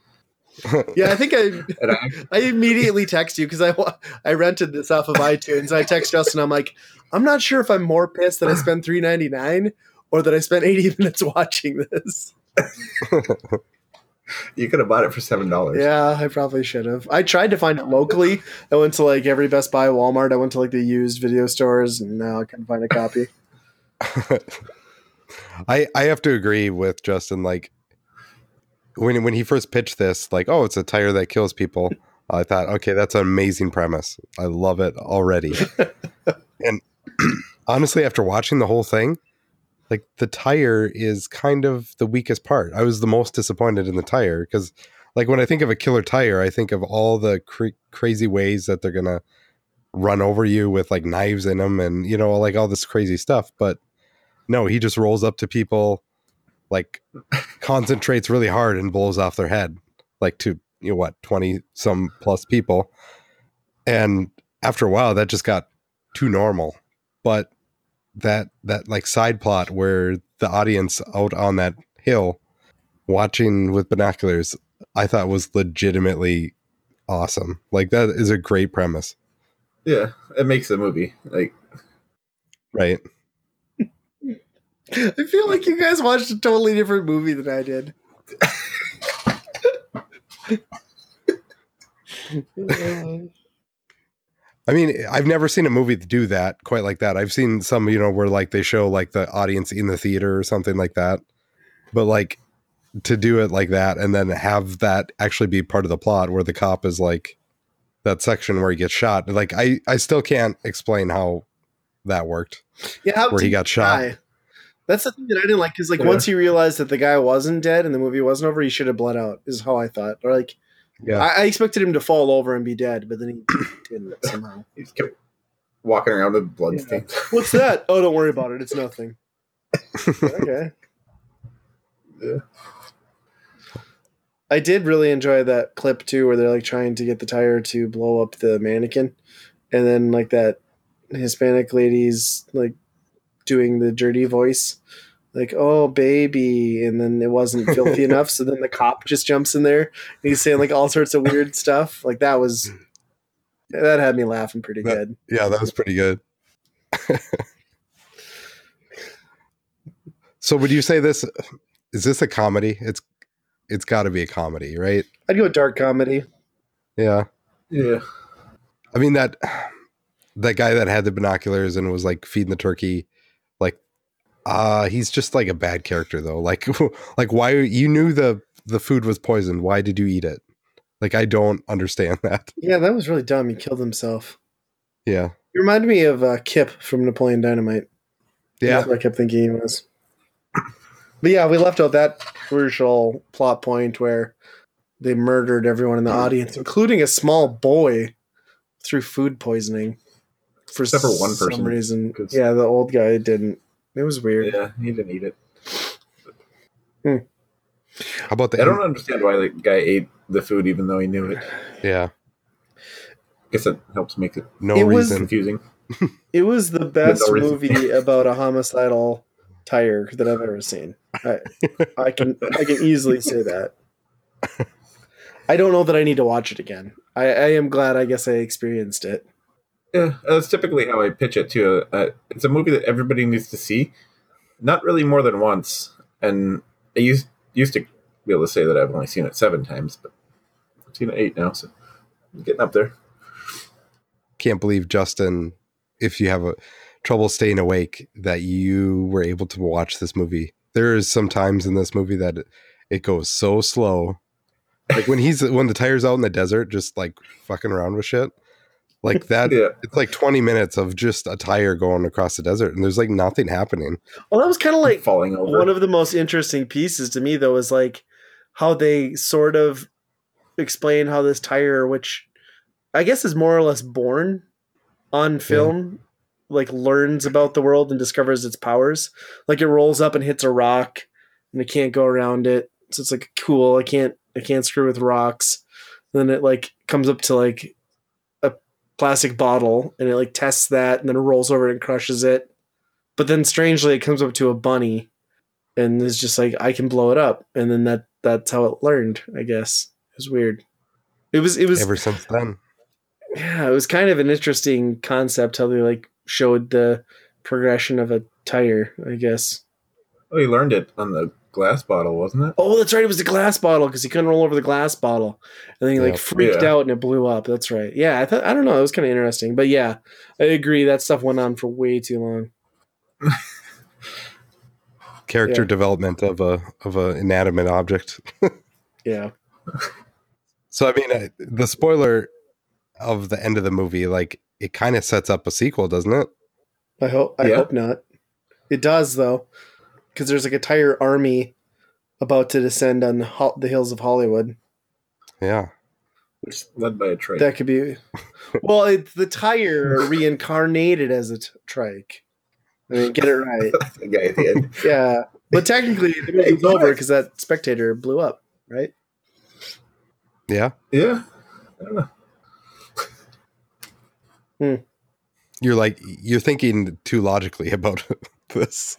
Yeah, I think I I, I immediately text you because I I rented this off of iTunes. I text Justin. I'm like, I'm not sure if I'm more pissed that I spent three ninety nine or that I spent eighty minutes watching this. You could have bought it for seven dollars. Yeah, I probably should have. I tried to find it locally. I went to like every Best Buy, Walmart. I went to like the used video stores, and now I couldn't find a copy. I I have to agree with Justin. Like when when he first pitched this, like, oh, it's a tire that kills people. I thought, okay, that's an amazing premise. I love it already. and honestly, after watching the whole thing, like the tire is kind of the weakest part. I was the most disappointed in the tire because, like, when I think of a killer tire, I think of all the cra- crazy ways that they're gonna run over you with like knives in them, and you know, like all this crazy stuff. But no, he just rolls up to people, like concentrates really hard and blows off their head, like to you know what twenty some plus people, and after a while, that just got too normal. But that that like side plot where the audience out on that hill watching with binoculars, I thought was legitimately awesome. Like that is a great premise, yeah, it makes the movie like right? I feel like you guys watched a totally different movie than I did. Oh I mean, I've never seen a movie do that quite like that. I've seen some, you know, where like they show like the audience in the theater or something like that. But like to do it like that and then have that actually be part of the plot where the cop is like that section where he gets shot. Like I I still can't explain how that worked. Yeah, how Where he got shot. die? That's the thing that I didn't like because like Yeah. once he realized that the guy wasn't dead and the movie wasn't over, he should have bled out. Is how I thought. Or like Yeah. I, I expected him to fall over and be dead, but then he didn't somehow. he just kept walking around with blood Yeah. stains. What's that? Oh, don't worry about it. It's nothing. okay. Yeah. I did really enjoy that clip too, where they're like trying to get the tire to blow up the mannequin, and then like that Hispanic lady's like doing the dirty voice, like "Oh baby," and then it wasn't filthy enough, so then the cop just jumps in there and he's saying like all sorts of weird stuff. Like that was that had me laughing pretty That- good. Yeah, that was pretty good. so would you say this is this a comedy? It's it's got to be a comedy, right? I'd go dark comedy. Yeah. Yeah, I mean that that guy that had the binoculars and was like feeding the turkey, like uh he's just like a bad character though. Like like why you knew the the food was poisoned. Why did you eat it? Like I don't understand that. Yeah, that was really dumb. He killed himself. Yeah. He reminded me of uh, Kip from Napoleon Dynamite. Yeah. That's what I kept thinking he was. But yeah, we left out that crucial plot point where they murdered everyone in the audience, including a small boy, through food poisoning. For Except for one some person, reason. 'cause- Yeah, the old guy didn't. It was weird. yeah, he didn't eat it. Hmm. How about the I don't understand why the guy ate the food even though he knew it. Yeah. I guess that helps make it No It was- reason. confusing. It was the best no movie about a homicidal tire that I've ever seen. I, I can I can easily say that. I don't know that I need to watch it again. I, I am glad. I guess I experienced it. Yeah, that's typically how I pitch it too. Uh, it's a movie that everybody needs to see, not really more than once. And I used used to be able to say that I've only seen it seven times, but I've seen it eight now, so I'm getting up there. can't believe Justin, if you have a trouble staying awake, that you were able to watch this movie. There is some times in this movie that it, it goes so slow. Like when he's when the tire's out in the desert, just like fucking around with shit. Like that Yeah, it's like 20 minutes of just a tire going across the desert and there's like nothing happening. Well, that was kind of like falling over. one of the most interesting pieces to me, though, is like how they sort of explain how this tire, which I guess is more or less born on film, like learns about the world and discovers its powers. Like it rolls up and hits a rock, and it can't go around it. So it's like cool. I can't I can't screw with rocks. then it like comes up to like a plastic bottle, and it like tests that, and then it rolls over and crushes it. But then strangely, it comes up to a bunny, and is just like I can blow it up, and then that that's how it learned. I guess it was weird. It was it was Ever since then. yeah, it was kind of an interesting concept how they like showed the progression of a tire, I guess. Oh, he learned it on the glass bottle, wasn't it? Oh, that's right. It was the glass bottle because he couldn't roll over the glass bottle, and then he like freaked Yeah. out and it blew up. That's right. Yeah, I thought I don't know. It was kind of interesting, but yeah, I agree. That stuff went on for way too long. Character Yeah. development of a of a inanimate object. Yeah, So I mean, uh, the spoiler of the end of the movie, like it kind of sets up a sequel, doesn't it? I hope. I Yeah. hope not. It does though, because there's like a tire army about to descend on the, ho- the hills of Hollywood. Yeah. Which led by a trike. That could be. Well, it's the tire reincarnated as a t- trike. I mean, get it right. the guy at the end. Yeah, but technically the movie's over because that spectator blew up, right? Yeah. Yeah. I don't know. You're like you're thinking too logically about this.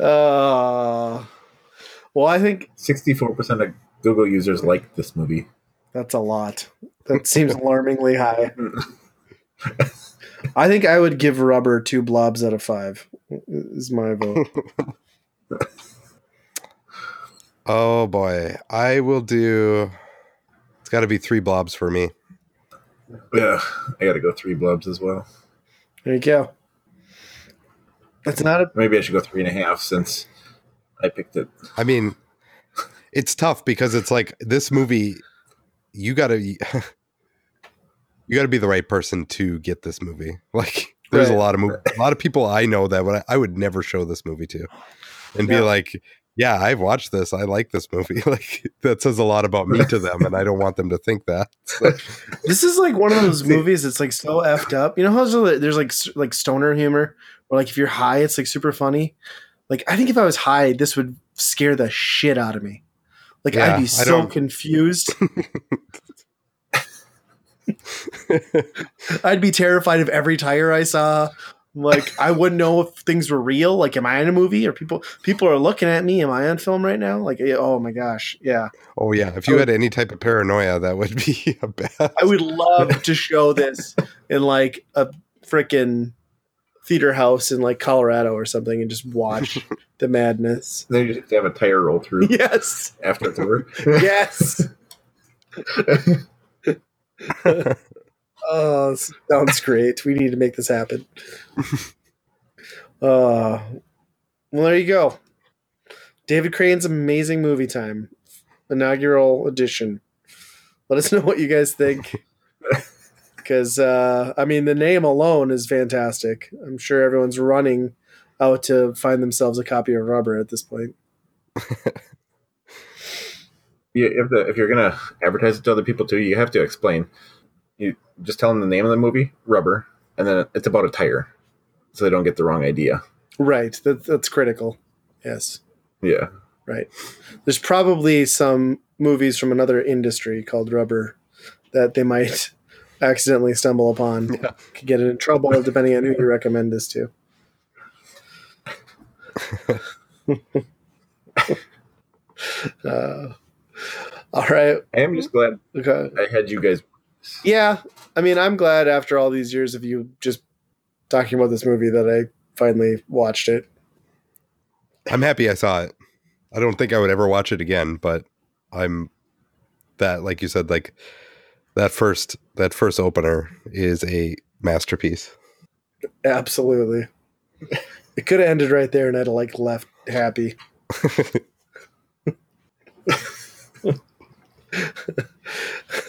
Uh, well, I think 64% of Google users like this movie. that's a lot. That seems alarmingly high. I think I would give Rubber two blobs out of five. Is my vote. Oh boy, I will do. It's got to be three blobs for me. Yeah. I got to go three blobs as well. There you go. It's not a Maybe I should go three and a half since I picked it. I mean, it's tough because it's like this movie. You gotta, you gotta be the right person to get this movie. Like, there's a lot of mov- a lot of people I know that would I would never show this movie to, and be like, "Yeah, I've watched this. I like this movie." Like, that says a lot about me to them, and I don't want them to think that. So, This is like one of those movies that's like so effed up. You know how there's, like- there's like s- like stoner humor, where like if you're high, it's like super funny. Like I think if I was high, this would scare the shit out of me. Like Yeah, I'd be so confused. I'd be terrified of every tire I saw. Like I wouldn't know if things were real. Like, am I in a movie or people people are looking at me? Am I on film right now? Like, oh my gosh, yeah. oh yeah, if you had any type of paranoia, that would be a bad. I would love to show this in like a freaking theater house in like Colorado or something and just watch the madness. They just have a tire roll through Yes. after it's over. Yes. oh, sounds great. We need to make this happen. Uh, well, there you go. David Crane's amazing movie time, inaugural edition. Let us know what you guys think. Because, uh, I mean, the name alone is fantastic. I'm sure everyone's running out to find themselves a copy of Rubber at this point. you have to, if you're gonna advertise it to other people too, you have to explain. You just tell them the name of the movie, Rubber, and then it's about a tire, so they don't get the wrong idea. Right. That, that's critical. Yes. Yeah, Right. There's probably some movies from another industry called Rubber that they might accidentally stumble upon. Yeah. Could get in trouble depending on who you recommend this to. uh, all right. I am just glad Okay. I had you guys. Yeah. I mean, I'm glad after all these years of you just talking about this movie that I finally watched it. I'm happy I saw it. I don't think I would ever watch it again, but I'm that like you said like that first that first opener is a masterpiece. Absolutely. It could have ended right there and I'd have like left happy.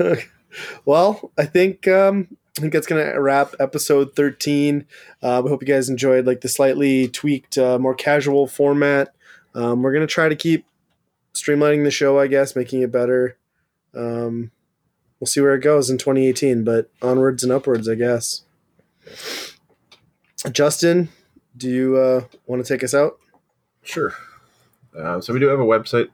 well, I think um, I think that's gonna wrap episode thirteen. Uh, we hope you guys enjoyed like the slightly tweaked, uh, more casual format. Um, we're gonna try to keep streamlining the show, I guess, making it better. Um, we'll see where it goes in 2018. But onwards and upwards, I guess. Justin, do you uh, want to take us out? Sure. Uh, so we do have a website.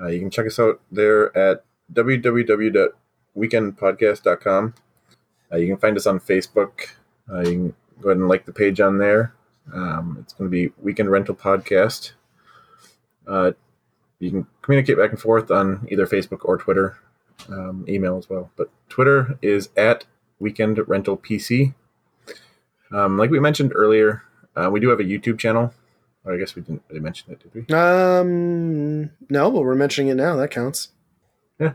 Uh, you can check us out there at www.weekendpodcast.com. Uh, you can find us on Facebook. Uh, you can go ahead and like the page on there. Um, it's going to be Weekend Rental Podcast. Uh, you can communicate back and forth on either Facebook or Twitter, um, email as well. But Twitter is at Weekend Rental PC. Um, like we mentioned earlier, uh, we do have a YouTube channel. Or I guess we didn't really mention it, did we? Um, no, but we're mentioning it now. That counts. Yeah.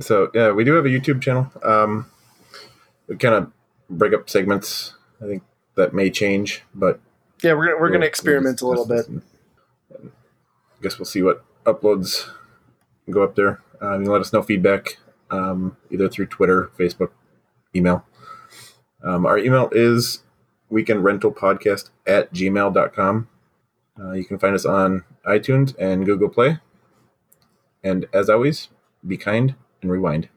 So yeah, we do have a YouTube channel. Um, we kind of break up segments. I think that may change, but Yeah, we're gonna, we're we'll- gonna we'll experiment a little bit. I guess we'll see what uploads go up there. Um, you can let us know feedback um, either through Twitter, Facebook, email. Um, our email is weekendrentalpodcast at gmail.com. Uh, you can find us on iTunes and Google Play. And as always, be kind and rewind.